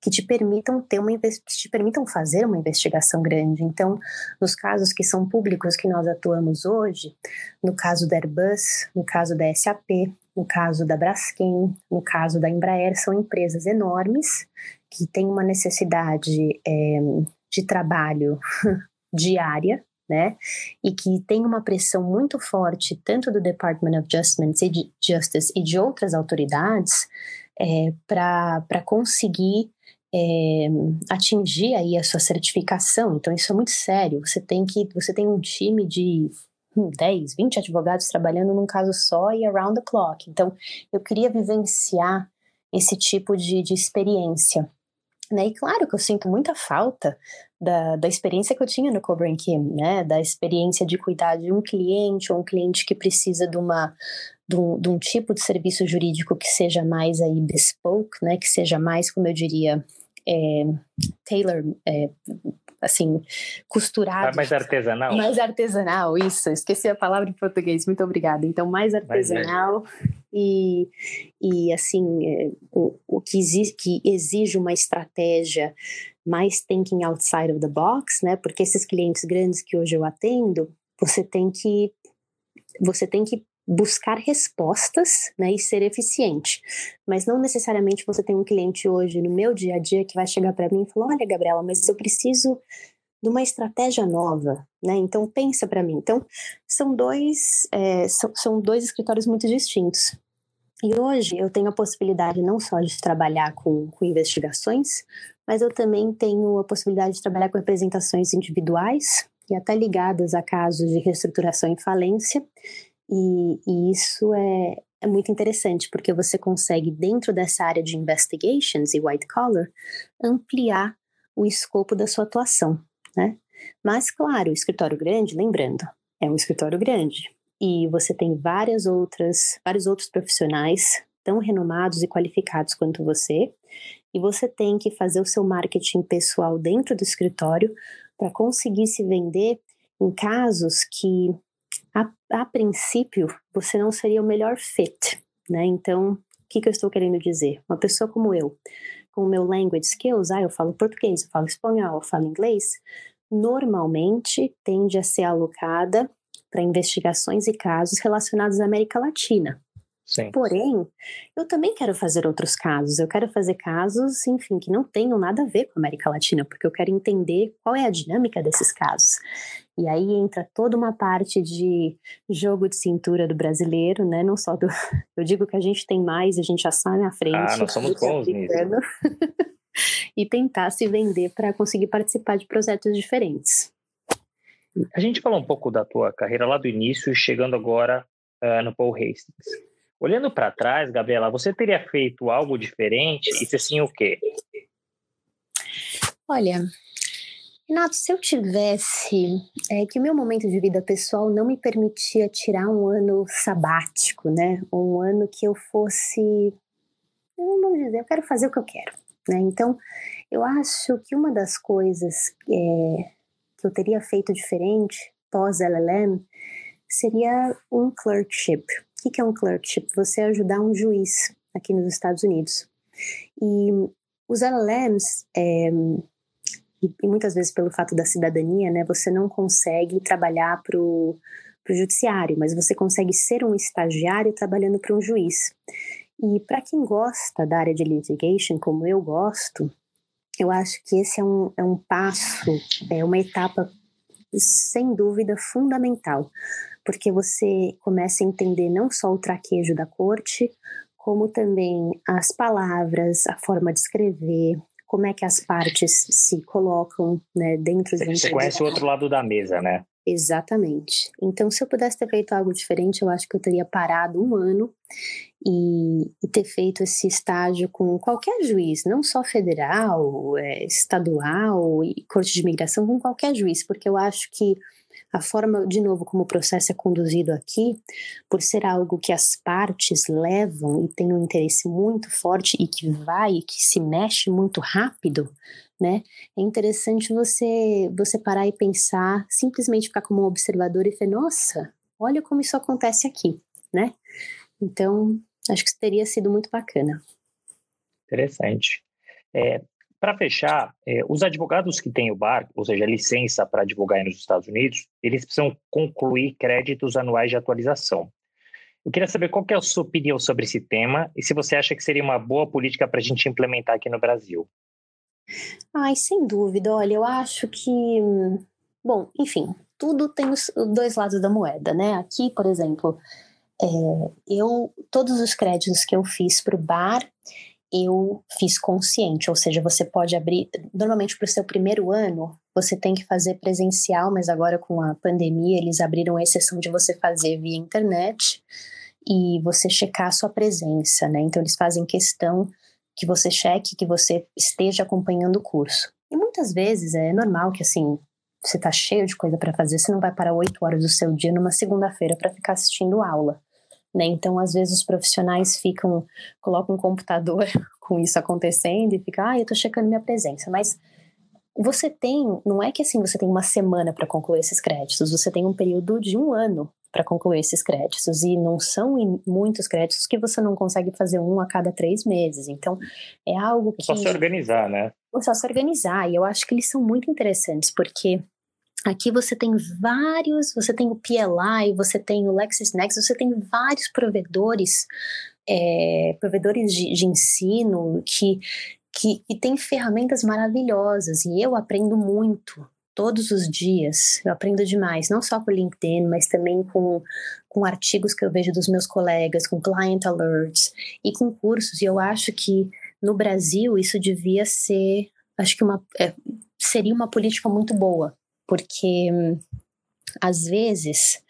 que te permitam ter uma te permitam fazer uma investigação grande. Então, nos casos que são públicos que nós atuamos hoje, no caso da Airbus, no caso da SAP, no caso da Braskem, no caso da Embraer, são empresas enormes que têm uma necessidade é, de trabalho [laughs] diária, né? E que tem uma pressão muito forte, tanto do Department of Justice e de, Justice e de outras autoridades, é, para conseguir é, atingir aí a sua certificação. Então, isso é muito sério. Você tem que, você tem um time de 10, 20 advogados trabalhando num caso só e around the clock. Então, eu queria vivenciar esse tipo de, de experiência. Né? E claro que eu sinto muita falta da, da experiência que eu tinha no Cobra Kim, né? Da experiência de cuidar de um cliente ou um cliente que precisa de uma de um, de um tipo de serviço jurídico que seja mais aí bespoke, né? Que seja mais, como eu diria, é, tailor, é, assim, costurado. Mais artesanal. Mais artesanal, isso. Esqueci a palavra em português, muito obrigada. Então, mais artesanal mais e, e, assim, é, o, o que, exige, que exige uma estratégia mais thinking outside of the box, né? Porque esses clientes grandes que hoje eu atendo, você tem que você tem que buscar respostas né, e ser eficiente. Mas não necessariamente você tem um cliente hoje no meu dia a dia que vai chegar para mim e falar: Olha, Gabriela, mas eu preciso de uma estratégia nova, né? Então pensa para mim. Então são dois é, são, são dois escritórios muito distintos. E hoje eu tenho a possibilidade não só de trabalhar com, com investigações, mas eu também tenho a possibilidade de trabalhar com representações individuais e até ligadas a casos de reestruturação e falência e, e isso é, é muito interessante, porque você consegue, dentro dessa área de investigations e white collar, ampliar o escopo da sua atuação, né? Mas, claro, o escritório grande, lembrando, é um escritório grande. E você tem várias outras, vários outros profissionais tão renomados e qualificados quanto você, e você tem que fazer o seu marketing pessoal dentro do escritório para conseguir se vender em casos que a, a princípio, você não seria o melhor fit, né? Então, o que, que eu estou querendo dizer? Uma pessoa como eu, com o meu language skills, ah, eu falo português, eu falo espanhol, eu falo inglês, normalmente tende a ser alocada para investigações e casos relacionados à América Latina. Sim. Porém, eu também quero fazer outros casos. Eu quero fazer casos, enfim, que não tenham nada a ver com a América Latina, porque eu quero entender qual é a dinâmica desses casos. E aí entra toda uma parte de jogo de cintura do brasileiro, né? Não só do. [laughs] Eu digo que a gente tem mais, a gente já sai na frente. Ah, nós somos bons nisso. [laughs] e tentar se vender para conseguir participar de projetos diferentes. A gente falou um pouco da tua carreira lá do início, chegando agora uh, no Paul Hastings. Olhando para trás, Gabriela, você teria feito algo diferente? E se sim, o quê? Olha, Renato, se eu tivesse é, que o meu momento de vida pessoal não me permitia tirar um ano sabático, né? Um ano que eu fosse, vamos dizer, eu quero fazer o que eu quero, né? Então, eu acho que uma das coisas é, que eu teria feito diferente pós LLM seria um clerkship, o que é um clerkship? Você ajudar um juiz aqui nos Estados Unidos. E os LLMs, é, e muitas vezes pelo fato da cidadania, né, você não consegue trabalhar para o judiciário, mas você consegue ser um estagiário trabalhando para um juiz. E para quem gosta da área de litigation, como eu gosto, eu acho que esse é um, é um passo, é uma etapa sem dúvida fundamental, porque você começa a entender não só o traquejo da corte, como também as palavras, a forma de escrever, como é que as partes se colocam né, dentro de um Você conhece o outro lado da mesa, né? Exatamente. Então, se eu pudesse ter feito algo diferente, eu acho que eu teria parado um ano e, e ter feito esse estágio com qualquer juiz, não só federal, é, estadual e corte de imigração, com qualquer juiz, porque eu acho que a forma, de novo, como o processo é conduzido aqui, por ser algo que as partes levam e tem um interesse muito forte e que vai e que se mexe muito rápido, né? É interessante você você parar e pensar, simplesmente ficar como um observador e falar, nossa, olha como isso acontece aqui, né? Então, acho que isso teria sido muito bacana. Interessante. É, para fechar, é, os advogados que têm o bar, ou seja, licença para advogar nos Estados Unidos, eles precisam concluir créditos anuais de atualização. Eu queria saber qual é a sua opinião sobre esse tema e se você acha que seria uma boa política para a gente implementar aqui no Brasil. Ai, sem dúvida. Olha, eu acho que. Bom, enfim, tudo tem os dois lados da moeda, né? Aqui, por exemplo, é, eu todos os créditos que eu fiz para o bar eu fiz consciente, ou seja, você pode abrir. Normalmente, para o seu primeiro ano, você tem que fazer presencial, mas agora com a pandemia, eles abriram a exceção de você fazer via internet e você checar a sua presença, né? Então, eles fazem questão que você cheque, que você esteja acompanhando o curso. E muitas vezes é normal que, assim, você está cheio de coisa para fazer, você não vai parar oito horas do seu dia numa segunda-feira para ficar assistindo aula. Né? Então, às vezes, os profissionais ficam, colocam um computador [laughs] com isso acontecendo e fica, ah, eu estou checando minha presença. Mas você tem, não é que assim você tem uma semana para concluir esses créditos, você tem um período de um ano para concluir esses créditos e não são muitos créditos que você não consegue fazer um a cada três meses. Então é algo que é só se organizar, né? É só se organizar e eu acho que eles são muito interessantes porque Aqui você tem vários, você tem o PLI, você tem o LexisNexis, você tem vários provedores, é, provedores de, de ensino que, que, que têm ferramentas maravilhosas e eu aprendo muito todos os dias. Eu aprendo demais, não só com o LinkedIn, mas também com, com artigos que eu vejo dos meus colegas, com client alerts e com cursos. E eu acho que no Brasil isso devia ser, acho que uma, é, seria uma política muito boa porque às vezes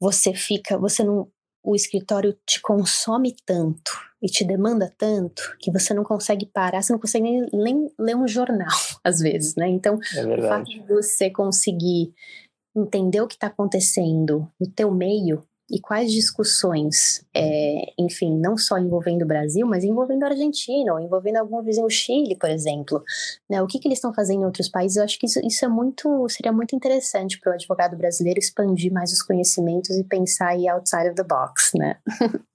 você fica, você não, o escritório te consome tanto e te demanda tanto que você não consegue parar, você não consegue nem, nem ler um jornal [laughs] às vezes, né? Então, é o fato de você conseguir entender o que está acontecendo no teu meio e quais discussões, é, enfim, não só envolvendo o Brasil, mas envolvendo a Argentina, ou envolvendo algum vizinho, Chile, por exemplo, né? O que, que eles estão fazendo em outros países? Eu acho que isso, isso é muito, seria muito interessante para o advogado brasileiro expandir mais os conhecimentos e pensar aí outside of the box, né? [laughs]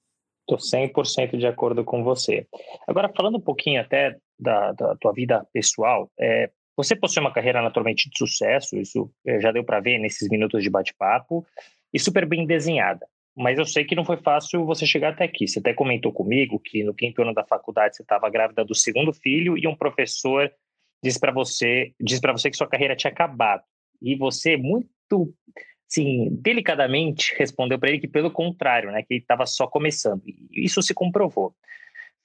Estou 100% de acordo com você. Agora, falando um pouquinho até da, da tua vida pessoal, é, você possui uma carreira naturalmente de sucesso, isso é, já deu para ver nesses minutos de bate-papo, e super bem desenhada. mas eu sei que não foi fácil você chegar até aqui. Você até comentou comigo que no quinto ano da faculdade você estava grávida do segundo filho e um professor disse para você, disse para você que sua carreira tinha acabado. E você muito, sim, delicadamente respondeu para ele que pelo contrário, né, que ele estava só começando. E isso se comprovou.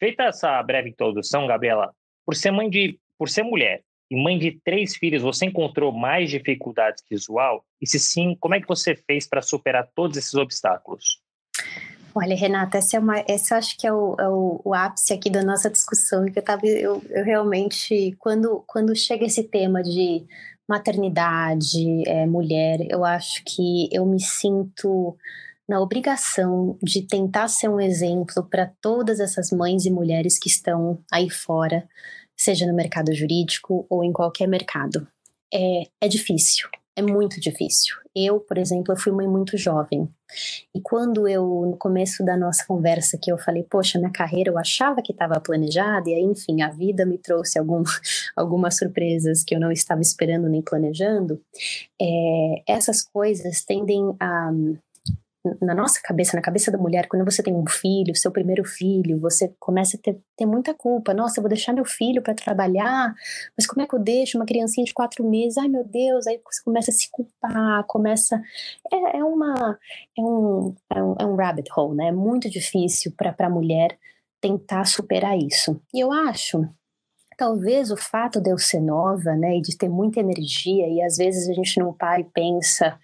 Feita essa breve introdução, Gabriela, por ser mãe de, por ser mulher e mãe de três filhos, você encontrou mais dificuldades que usual? E se sim, como é que você fez para superar todos esses obstáculos? Olha, Renata, essa é uma, essa acho que é o, é o, o, ápice aqui da nossa discussão, que eu tava, eu, eu realmente, quando, quando chega esse tema de maternidade, é, mulher, eu acho que eu me sinto na obrigação de tentar ser um exemplo para todas essas mães e mulheres que estão aí fora, seja no mercado jurídico ou em qualquer mercado. É, é difícil, é muito difícil. Eu, por exemplo, eu fui mãe muito jovem. E quando eu, no começo da nossa conversa, que eu falei, poxa, minha carreira eu achava que estava planejada, e aí, enfim, a vida me trouxe algum, [laughs] algumas surpresas que eu não estava esperando nem planejando, é, essas coisas tendem a na nossa cabeça, na cabeça da mulher, quando você tem um filho, seu primeiro filho, você começa a ter, ter muita culpa. Nossa, eu vou deixar meu filho para trabalhar, mas como é que eu deixo uma criancinha de quatro meses? Ai, meu Deus! Aí você começa a se culpar, começa. É, é uma. É um, é, um, é um rabbit hole, né? É muito difícil para a mulher tentar superar isso. E eu acho talvez o fato de eu ser nova, né, e de ter muita energia, e às vezes a gente não para e pensa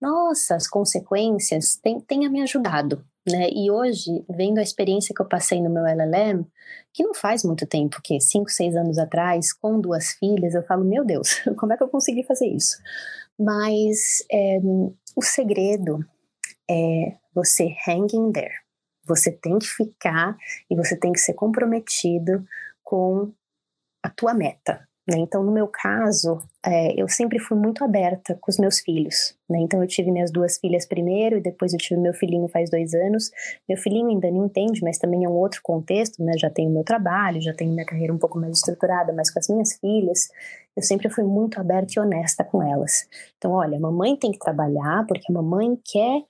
nossa, as consequências têm, têm me ajudado. Né? E hoje, vendo a experiência que eu passei no meu LLM, que não faz muito tempo, que cinco, seis anos atrás, com duas filhas, eu falo, meu Deus, [laughs] como é que eu consegui fazer isso? Mas é, o segredo é você hanging there. Você tem que ficar e você tem que ser comprometido com a tua meta, né? Então, no meu caso, é, eu sempre fui muito aberta com os meus filhos. Né? Então, eu tive minhas duas filhas primeiro e depois eu tive meu filhinho faz dois anos. Meu filhinho ainda não entende, mas também é um outro contexto. Né? Já tenho meu trabalho, já tenho minha carreira um pouco mais estruturada, mas com as minhas filhas, eu sempre fui muito aberta e honesta com elas. Então, olha, a mamãe tem que trabalhar porque a mamãe quer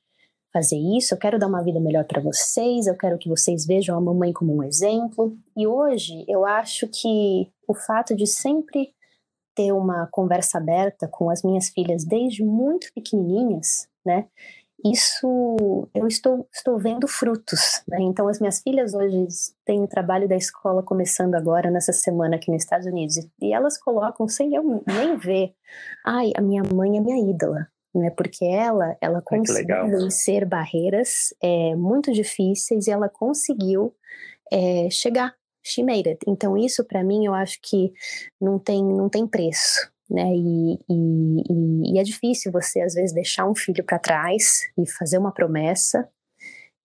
fazer isso, eu quero dar uma vida melhor para vocês, eu quero que vocês vejam a mamãe como um exemplo. E hoje eu acho que o fato de sempre ter uma conversa aberta com as minhas filhas desde muito pequenininhas, né? Isso eu estou, estou vendo frutos. Né? Então, as minhas filhas hoje têm o trabalho da escola começando agora, nessa semana aqui nos Estados Unidos, e elas colocam, sem eu nem ver, ai, a minha mãe é minha ídola né? Porque ela, ela conseguiu vencer barreiras é, muito difíceis e ela conseguiu é, chegar. She made it. Então isso para mim eu acho que não tem, não tem preço. Né? E, e, e é difícil você às vezes deixar um filho para trás e fazer uma promessa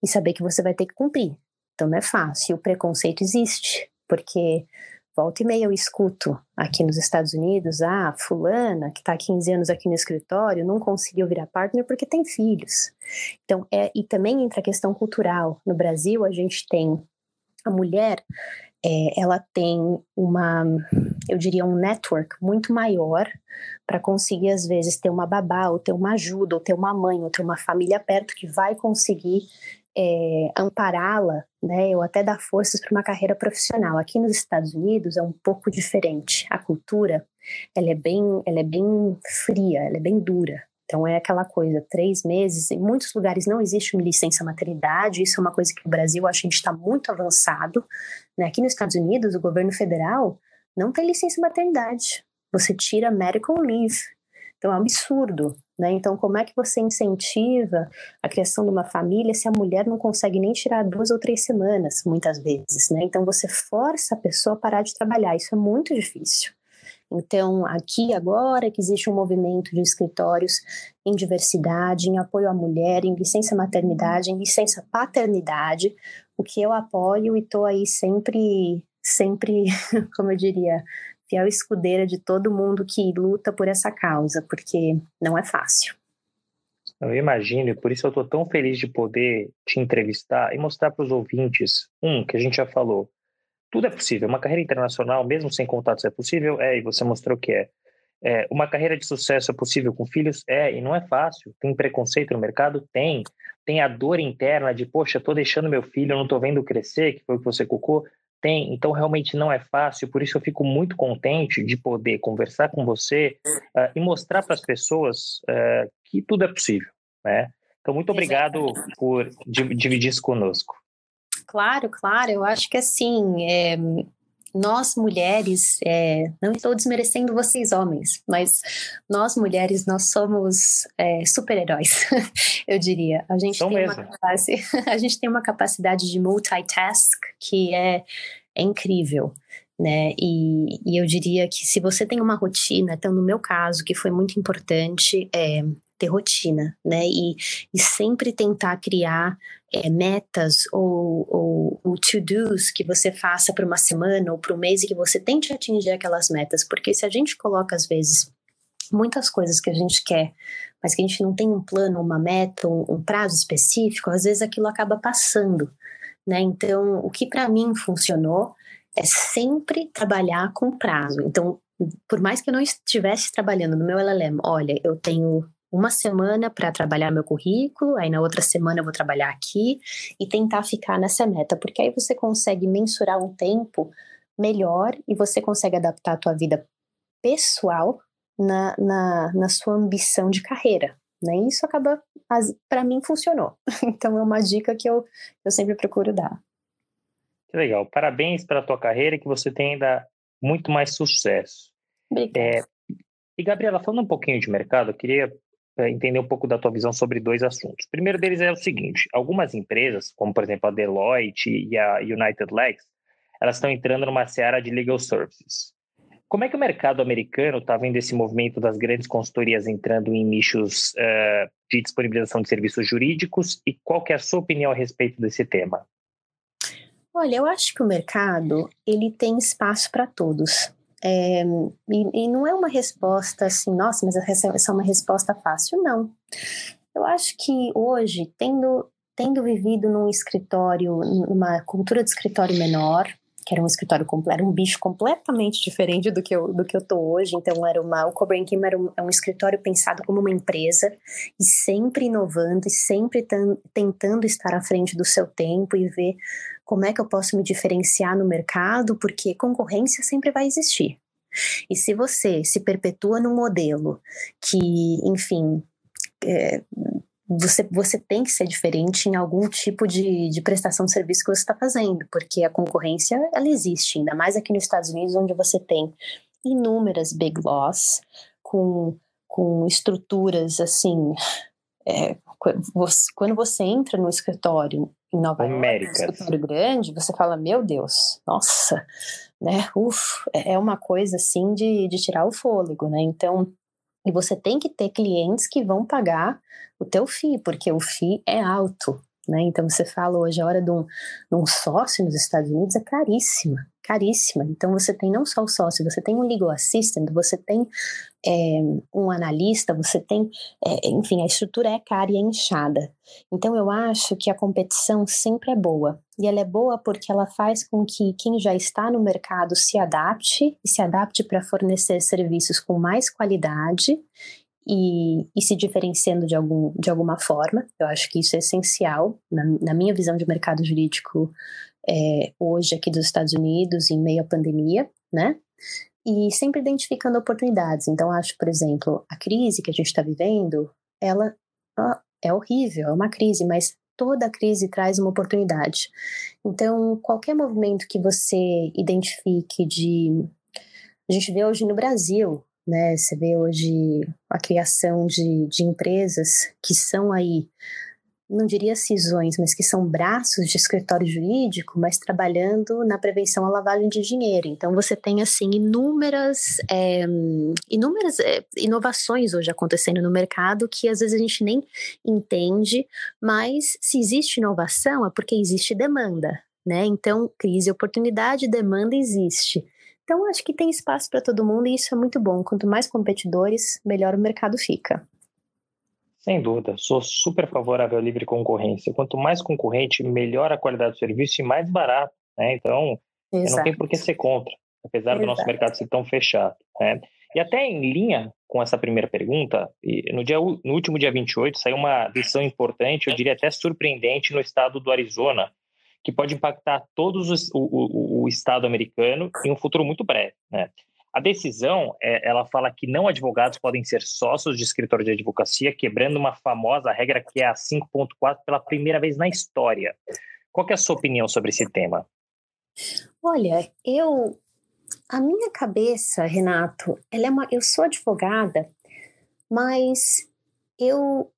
e saber que você vai ter que cumprir. Então não é fácil. O preconceito existe, porque Volta e meia eu escuto aqui nos Estados Unidos, ah, fulana que está há 15 anos aqui no escritório não conseguiu virar partner porque tem filhos. Então, é, e também entra a questão cultural. No Brasil, a gente tem a mulher, é, ela tem uma, eu diria, um network muito maior para conseguir, às vezes, ter uma babá, ou ter uma ajuda, ou ter uma mãe, ou ter uma família perto que vai conseguir é, ampará-la, né, ou até dar forças para uma carreira profissional. Aqui nos Estados Unidos é um pouco diferente. A cultura, ela é bem, ela é bem fria, ela é bem dura. Então é aquela coisa, três meses. Em muitos lugares não existe licença maternidade. Isso é uma coisa que no Brasil acho que a gente está muito avançado. Né? Aqui nos Estados Unidos, o governo federal não tem licença maternidade. Você tira medical leave. Então é um absurdo. Né? Então, como é que você incentiva a criação de uma família se a mulher não consegue nem tirar duas ou três semanas, muitas vezes? Né? Então, você força a pessoa a parar de trabalhar. Isso é muito difícil. Então, aqui agora que existe um movimento de escritórios em diversidade, em apoio à mulher, em licença maternidade, em licença paternidade, o que eu apoio e estou aí sempre, sempre, [laughs] como eu diria, fiel escudeira de todo mundo que luta por essa causa, porque não é fácil. Eu imagino, e por isso eu estou tão feliz de poder te entrevistar e mostrar para os ouvintes, um, que a gente já falou, tudo é possível, uma carreira internacional, mesmo sem contatos, é possível? É, e você mostrou que é. É, uma carreira de sucesso é possível com filhos? É, e não é fácil. Tem preconceito no mercado? Tem. Tem a dor interna de, poxa, estou deixando meu filho, não estou vendo crescer, que foi o que você colocou. Tem. Então, realmente não é fácil. Por isso, eu fico muito contente de poder conversar com você uh, e mostrar para as pessoas uh, que tudo é possível. Né? Então, muito obrigado por dividir isso conosco. Claro, claro. Eu acho que assim, é, nós mulheres, é, não estou desmerecendo vocês homens, mas nós mulheres, nós somos é, super-heróis, [laughs] eu diria. A gente, tem uma [laughs] a gente tem uma capacidade de multitask que é, é incrível. Né? E, e, eu diria que se você tem uma rotina, então no meu caso, que foi muito importante, é, ter rotina, né? E, e sempre tentar criar é, metas ou, ou, ou to-dos que você faça para uma semana ou para um mês e que você tente atingir aquelas metas. Porque se a gente coloca, às vezes, muitas coisas que a gente quer, mas que a gente não tem um plano, uma meta, um, um prazo específico, às vezes aquilo acaba passando, né? Então, o que para mim funcionou é sempre trabalhar com prazo. Então, por mais que eu não estivesse trabalhando no meu LLM, olha, eu tenho uma semana para trabalhar meu currículo, aí na outra semana eu vou trabalhar aqui e tentar ficar nessa meta, porque aí você consegue mensurar um tempo melhor e você consegue adaptar a tua vida pessoal na, na, na sua ambição de carreira. Né? E isso acaba, para mim, funcionou. [laughs] Então é uma dica que eu, eu sempre procuro dar. Que legal. Parabéns pela tua carreira e que você tenha ainda muito mais sucesso. Obrigada. É, e, Gabriela, falando um pouquinho de mercado, eu queria entender um pouco da tua visão sobre dois assuntos. O primeiro deles é o seguinte: algumas empresas, como por exemplo a Deloitte e a United Legs, elas estão entrando numa seara de legal services. Como é que o mercado americano está vendo esse movimento das grandes consultorias entrando em nichos uh, de disponibilização de serviços jurídicos e qual que é a sua opinião a respeito desse tema? Olha, eu acho que o mercado ele tem espaço para todos. É, e, e, não é uma resposta assim, nossa, mas essa é uma resposta fácil, não. Eu acho que hoje, tendo, tendo vivido num escritório, numa cultura de escritório menor, que era um escritório completo, era um bicho completamente diferente do que eu, do que eu tô hoje. Então, era uma, o Cobrain Kim era um, é um escritório pensado como uma empresa e sempre inovando e sempre tentando estar à frente do seu tempo e ver como é que eu posso me diferenciar no mercado, porque concorrência sempre vai existir. E se você se perpetua num modelo que, enfim, é, você, você tem que ser diferente em algum tipo de, de prestação de serviço que você está fazendo, porque a concorrência ela existe, ainda mais aqui nos Estados Unidos, onde você tem inúmeras big laws com, com estruturas assim. É, quando você entra no escritório em Nova York, um escritório grande, você fala, meu Deus, nossa, né? Uf, é, é uma coisa assim de, de tirar o fôlego, né? Então, e você tem que ter clientes que vão pagar o teu FII, porque o FII é alto, né? Então você fala hoje a hora de um, de um sócio nos Estados Unidos é caríssima, caríssima. Então você tem não só o sócio, você tem um legal assistant, você tem é, um analista, você tem, é, enfim, a estrutura é cara e é inchada. Então eu acho que a competição sempre é boa. E ela é boa porque ela faz com que quem já está no mercado se adapte e se adapte para fornecer serviços com mais qualidade e, e, se diferenciando de, algum, de alguma forma. Eu acho que isso é essencial na, na minha visão de mercado jurídico é, hoje aqui dos Estados Unidos, em meio à pandemia, né? E sempre identificando oportunidades. Então, acho, por exemplo, a crise que a gente está vivendo, ela é horrível, é uma crise, mas toda crise traz uma oportunidade. Então, qualquer movimento que você identifique de. A gente vê hoje no Brasil, né? Você vê hoje a criação de, de empresas que são aí, não diria cisões, mas que são braços de escritório jurídico, mas trabalhando na prevenção à lavagem de dinheiro. Então você tem assim inúmeras, é, inúmeras é, inovações hoje acontecendo no mercado que às vezes a gente nem entende, mas se existe inovação é porque existe demanda. Né? Então, crise, oportunidade, demanda existe. Então, acho que tem espaço para todo mundo e isso é muito bom. Quanto mais competidores, melhor o mercado fica. Sem dúvida, sou super favorável à livre concorrência. Quanto mais concorrente, melhor a qualidade do serviço e mais barato. Né? Então, não tem por que ser contra, apesar Exato. do nosso mercado ser tão fechado. Né? E até em linha com essa primeira pergunta, no, dia, no último dia 28 saiu uma decisão importante, eu diria até surpreendente, no estado do Arizona, que pode impactar todos os, o, o, o, estado americano em um futuro muito breve. Né? A decisão, é, ela fala que não advogados podem ser sócios de escritório de advocacia, quebrando uma famosa regra que é a 5.4 pela primeira vez na história. Qual é a sua opinião sobre esse tema? Olha, eu a minha cabeça, Renato, ela é uma, eu sou advogada, mas eu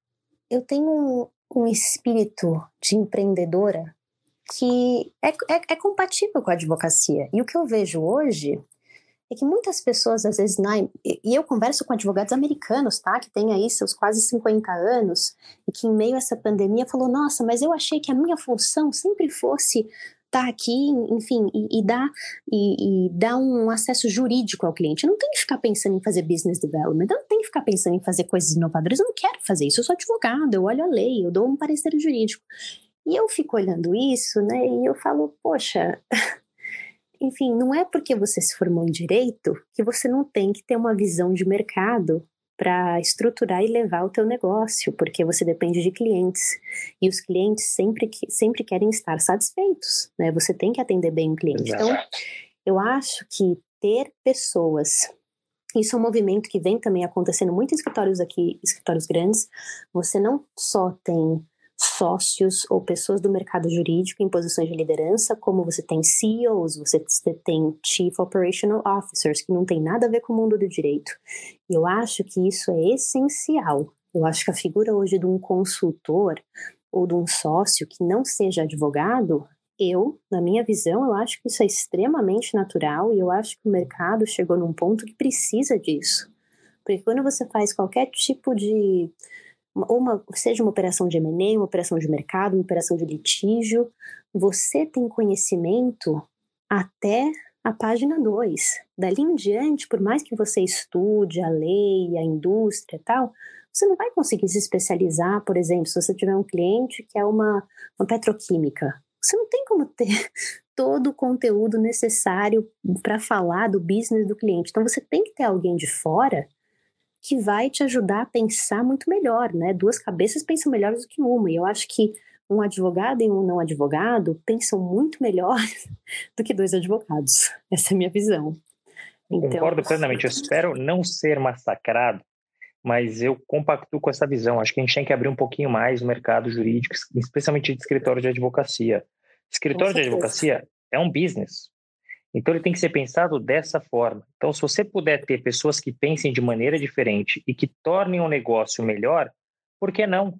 eu tenho um, um espírito de empreendedora que é, é, é, compatível com a advocacia. E o que eu vejo hoje é que muitas pessoas, às vezes, na, e eu converso com advogados americanos, tá? Que têm aí seus quase 50 anos e que, em meio a essa pandemia, falou: Nossa, mas eu achei que a minha função sempre fosse estar tá aqui, enfim, e, e dar e, e, dar um acesso jurídico ao cliente. Eu não tenho que ficar pensando em fazer business development, eu não tenho que ficar pensando em fazer coisas inovadoras, eu não quero fazer isso. Eu sou advogado, eu olho a lei, eu dou um parecer jurídico. E eu fico olhando isso, né, e eu falo, poxa, [laughs] enfim, não é porque você se formou em direito que você não tem que ter uma visão de mercado para estruturar e levar o teu negócio, porque você depende de clientes e os clientes sempre, sempre querem estar satisfeitos, né? Você tem que atender bem o cliente. Então, Exato. Então, eu acho que ter pessoas isso é um movimento que vem também acontecendo muito em escritórios aqui, escritórios grandes. Você não só tem sócios ou pessoas do mercado jurídico em posições de liderança, como você tem CEOs, você tem Chief Operational Officers, que não tem nada a ver com o mundo do direito. E eu acho que isso é essencial. Eu acho que a figura hoje de um consultor ou de um sócio que não seja advogado, eu, na minha visão, eu acho que isso é extremamente natural e eu acho que o mercado chegou num ponto que precisa disso. Porque quando você faz qualquer tipo de uma, seja uma operação de M&A, uma operação de mercado, uma operação de litígio, você tem conhecimento até a página 2. Dali em diante, por mais que você estude a lei, a indústria e tal, você não vai conseguir se especializar, por exemplo, se você tiver um cliente que é uma, uma petroquímica. Você não tem como ter [laughs] todo o conteúdo necessário para falar do business do cliente. Então, você tem que ter alguém de fora que vai te ajudar a pensar muito melhor, né? Duas cabeças pensam melhor do que uma. E eu acho que um advogado e um não advogado pensam muito melhor [laughs] do que dois advogados. Essa é a minha visão. Então, Concordo plenamente. Eu espero não ser massacrado, mas eu compacto com essa visão. Acho que a gente tem que abrir um pouquinho mais o mercado jurídico, especialmente de escritório de advocacia. Escritório de advocacia é um business. Então ele tem que ser pensado dessa forma. Então, se você puder ter pessoas que pensem de maneira diferente e que tornem o negócio melhor, por que não?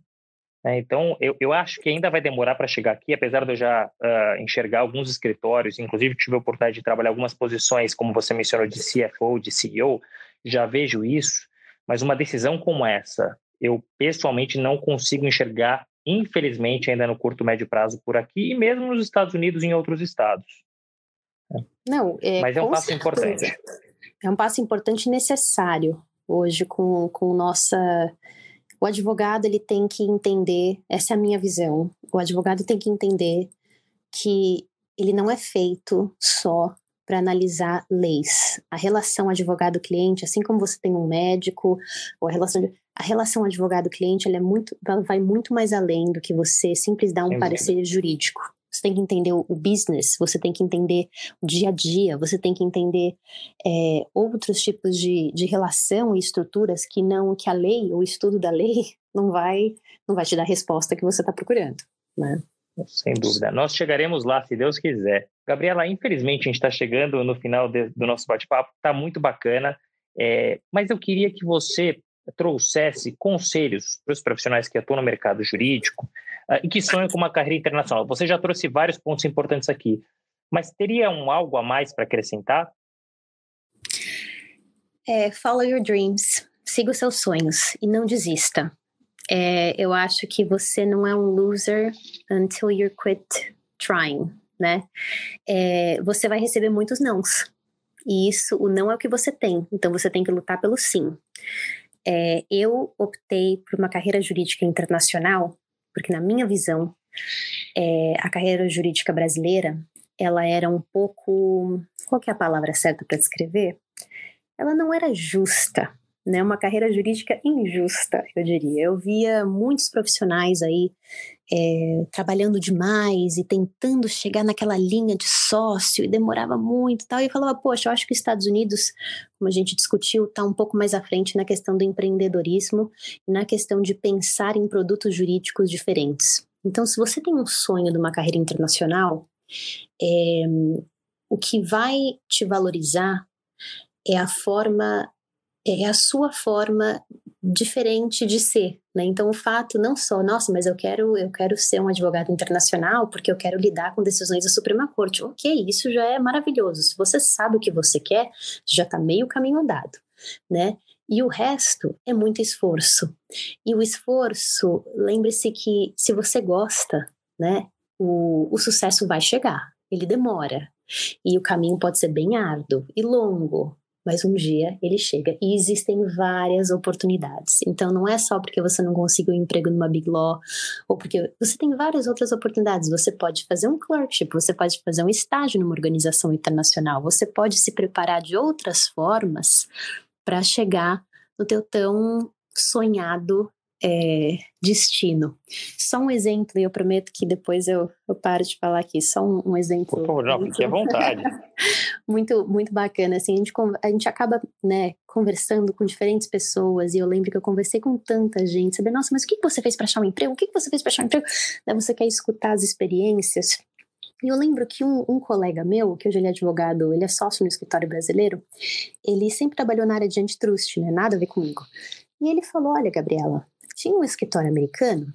É, então, eu, eu acho que ainda vai demorar para chegar aqui, apesar de eu já uh, enxergar alguns escritórios, inclusive tive a oportunidade de trabalhar algumas posições, como você mencionou, de CFO, de CEO, já vejo isso, mas uma decisão como essa, eu pessoalmente não consigo enxergar, infelizmente, ainda no curto, médio prazo por aqui, e mesmo nos Estados Unidos e em outros estados. Não, é, Mas é um passo certeza. importante. É um passo importante e necessário hoje com, com nossa. O advogado ele tem que entender, essa é a minha visão. O advogado tem que entender que ele não é feito só para analisar leis. A relação advogado-cliente, assim como você tem um médico, ou a relação de, a relação advogado-cliente, ela é muito, ela vai muito mais além do que você simples dar um Entendi. parecer jurídico. Você tem que entender o business, você tem que entender o dia a dia, você tem que entender é, outros tipos de, de relação e estruturas que não que a lei, o estudo da lei, [laughs] não vai não vai te dar a resposta que você está procurando, né? Sem dúvida. Nós chegaremos lá, se Deus quiser. Gabriela, infelizmente a gente está chegando no final de, do nosso bate-papo, está muito bacana, é, mas eu queria que você trouxesse conselhos para os profissionais que atuam no mercado jurídico, e que sonham com uma carreira internacional. Você já trouxe vários pontos importantes aqui, mas teria um algo a mais para acrescentar? É, follow your dreams, siga os seus sonhos e não desista. É, eu acho que você não é um loser until you quit trying, né? É, você vai receber muitos nãos. E isso, o não é o que você tem. Então você tem que lutar pelo sim. É, eu optei por uma carreira jurídica internacional porque na minha visão, é, a carreira jurídica brasileira, ela era um pouco, qual é a palavra certa para descrever? ela não era justa, né? Uma carreira jurídica injusta, eu diria. Eu via muitos profissionais aí é, trabalhando demais e tentando chegar naquela linha de sócio e demorava muito e tal. E falava, poxa, eu acho que os Estados Unidos, como a gente discutiu, está um pouco mais à frente na questão do empreendedorismo e na questão de pensar em produtos jurídicos diferentes. Então, se você tem um sonho de uma carreira internacional, é, o que vai te valorizar é a forma é a sua forma diferente de ser, né? Então o fato não só, nossa, mas eu quero eu quero ser um advogado internacional porque eu quero lidar com decisões da Suprema Corte. OK, isso já é maravilhoso. Se você sabe o que você quer, já está meio caminho andado, né? E o resto é muito esforço. E o esforço, lembre-se que se você gosta, né, o, o sucesso vai chegar. Ele demora. E o caminho pode ser bem árduo e longo, mas um dia ele chega e existem várias oportunidades. Então não é só porque você não conseguiu um emprego numa Big Law ou porque você tem várias outras oportunidades. Você pode fazer um clerkship, você pode fazer um estágio numa organização internacional, você pode se preparar de outras formas para chegar no teu tão sonhado é, destino. Só um exemplo, e eu prometo que depois eu, eu paro de falar aqui, só um, um exemplo. Por favor, não, fique à vontade. [laughs] muito, muito bacana, assim, a gente, a gente acaba, né, conversando com diferentes pessoas, e eu lembro que eu conversei com tanta gente, saber, nossa, mas o que você fez para achar um emprego? O que você fez para achar um emprego? Daí você quer escutar as experiências, e eu lembro que um, um, colega meu, que hoje ele é advogado, ele é sócio no escritório brasileiro, ele sempre trabalhou na área de antitrust, né? Nada a ver comigo. E ele falou: Olha, Gabriela, tinha um escritório americano,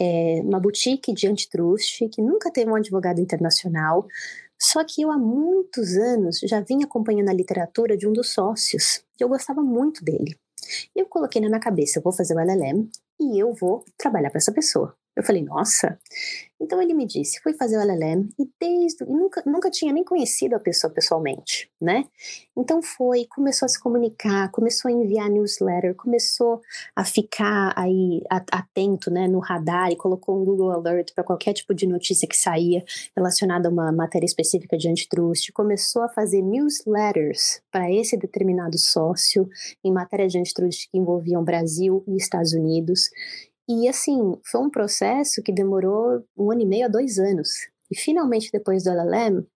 é, uma boutique de antitrust, que nunca teve um advogado internacional, só que eu há muitos anos já vinha acompanhando a literatura de um dos sócios, e eu gostava muito dele. Eu coloquei na minha cabeça, eu vou fazer o LLM e eu vou trabalhar para essa pessoa. Eu falei, nossa. Então ele me disse, fui fazer o LLM e desde e nunca, nunca tinha nem conhecido a pessoa pessoalmente, né? Então foi, começou a se comunicar, começou a enviar newsletter, começou a ficar aí atento, né, no radar e colocou um Google Alert para qualquer tipo de notícia que saía relacionada a uma matéria específica de antitrust, começou a fazer newsletters para esse determinado sócio em matéria de antitrust que envolviam Brasil e Estados Unidos. E assim, foi um processo que demorou um ano e meio a dois anos. E finalmente, depois do LLM,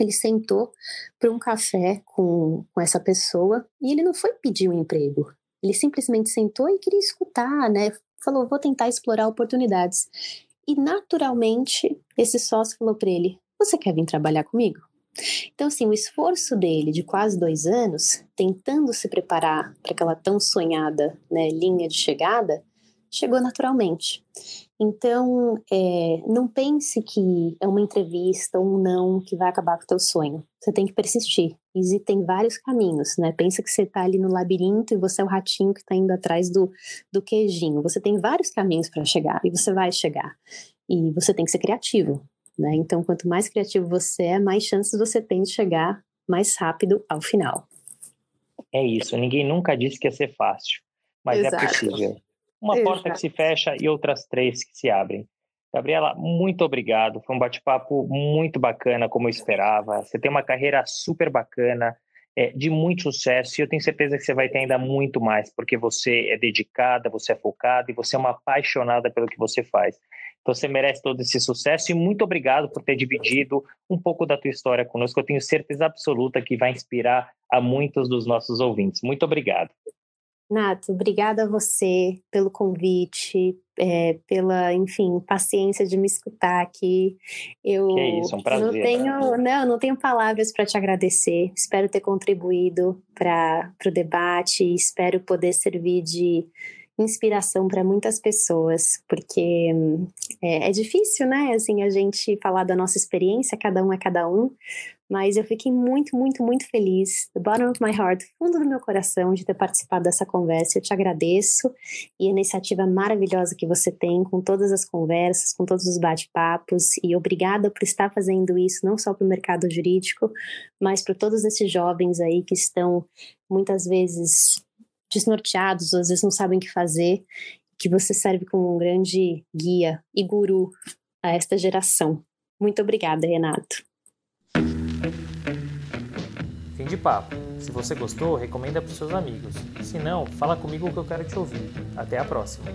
ele sentou para um café com, com essa pessoa e ele não foi pedir um emprego. Ele simplesmente sentou e queria escutar, né? Falou, vou tentar explorar oportunidades. E naturalmente, esse sócio falou para ele: Você quer vir trabalhar comigo? Então, assim, o esforço dele de quase dois anos, tentando se preparar para aquela tão sonhada né, linha de chegada, chegou naturalmente. Então, é, não pense que é uma entrevista ou um não que vai acabar com o teu sonho. Você tem que persistir. Existem vários caminhos, né? Pensa que você está ali no labirinto e você é o ratinho que está indo atrás do, do queijinho. Você tem vários caminhos para chegar e você vai chegar. E você tem que ser criativo, né? Então, quanto mais criativo você é, mais chances você tem de chegar mais rápido ao final. É isso. Ninguém nunca disse que ia ser fácil, mas é Exato. é possível. Uma Exato. porta que se fecha e outras três que se abrem. Gabriela, muito obrigado. Foi um bate-papo muito bacana, como eu esperava. Você tem uma carreira super bacana, é, de muito sucesso, e eu tenho certeza que você vai ter ainda muito mais, porque você é dedicada, você é focada e você é uma apaixonada pelo que você faz. Então você merece todo esse sucesso e muito obrigado por ter dividido um pouco da tua história conosco. Eu tenho certeza absoluta que vai inspirar a muitos dos nossos ouvintes. Muito obrigado. Nato, obrigada a você pelo convite, é, pela, enfim, paciência de me escutar aqui. Eu que isso, um prazer. Não tenho, não, não tenho palavras para te agradecer. Espero ter contribuído para o debate, espero poder servir de inspiração para muitas pessoas, porque é, é, difícil, né? Assim, a gente falar da nossa experiência, cada um é cada um, mas eu fiquei muito, muito, muito feliz, the bottom of my heart, fundo do meu coração, de ter participado dessa conversa. Eu te agradeço e a iniciativa maravilhosa que você tem com todas as conversas, com todos os bate-papos, e obrigada por estar fazendo isso, não só para o mercado jurídico, mas para todos esses jovens aí que estão muitas vezes desnorteados, às vezes não sabem o que fazer, que você serve como um grande guia e guru a esta geração. Muito obrigada, Renato. Fim de papo. Se você gostou, recomenda para seus amigos. Se não, fala comigo que eu quero te ouvir. Até a próxima!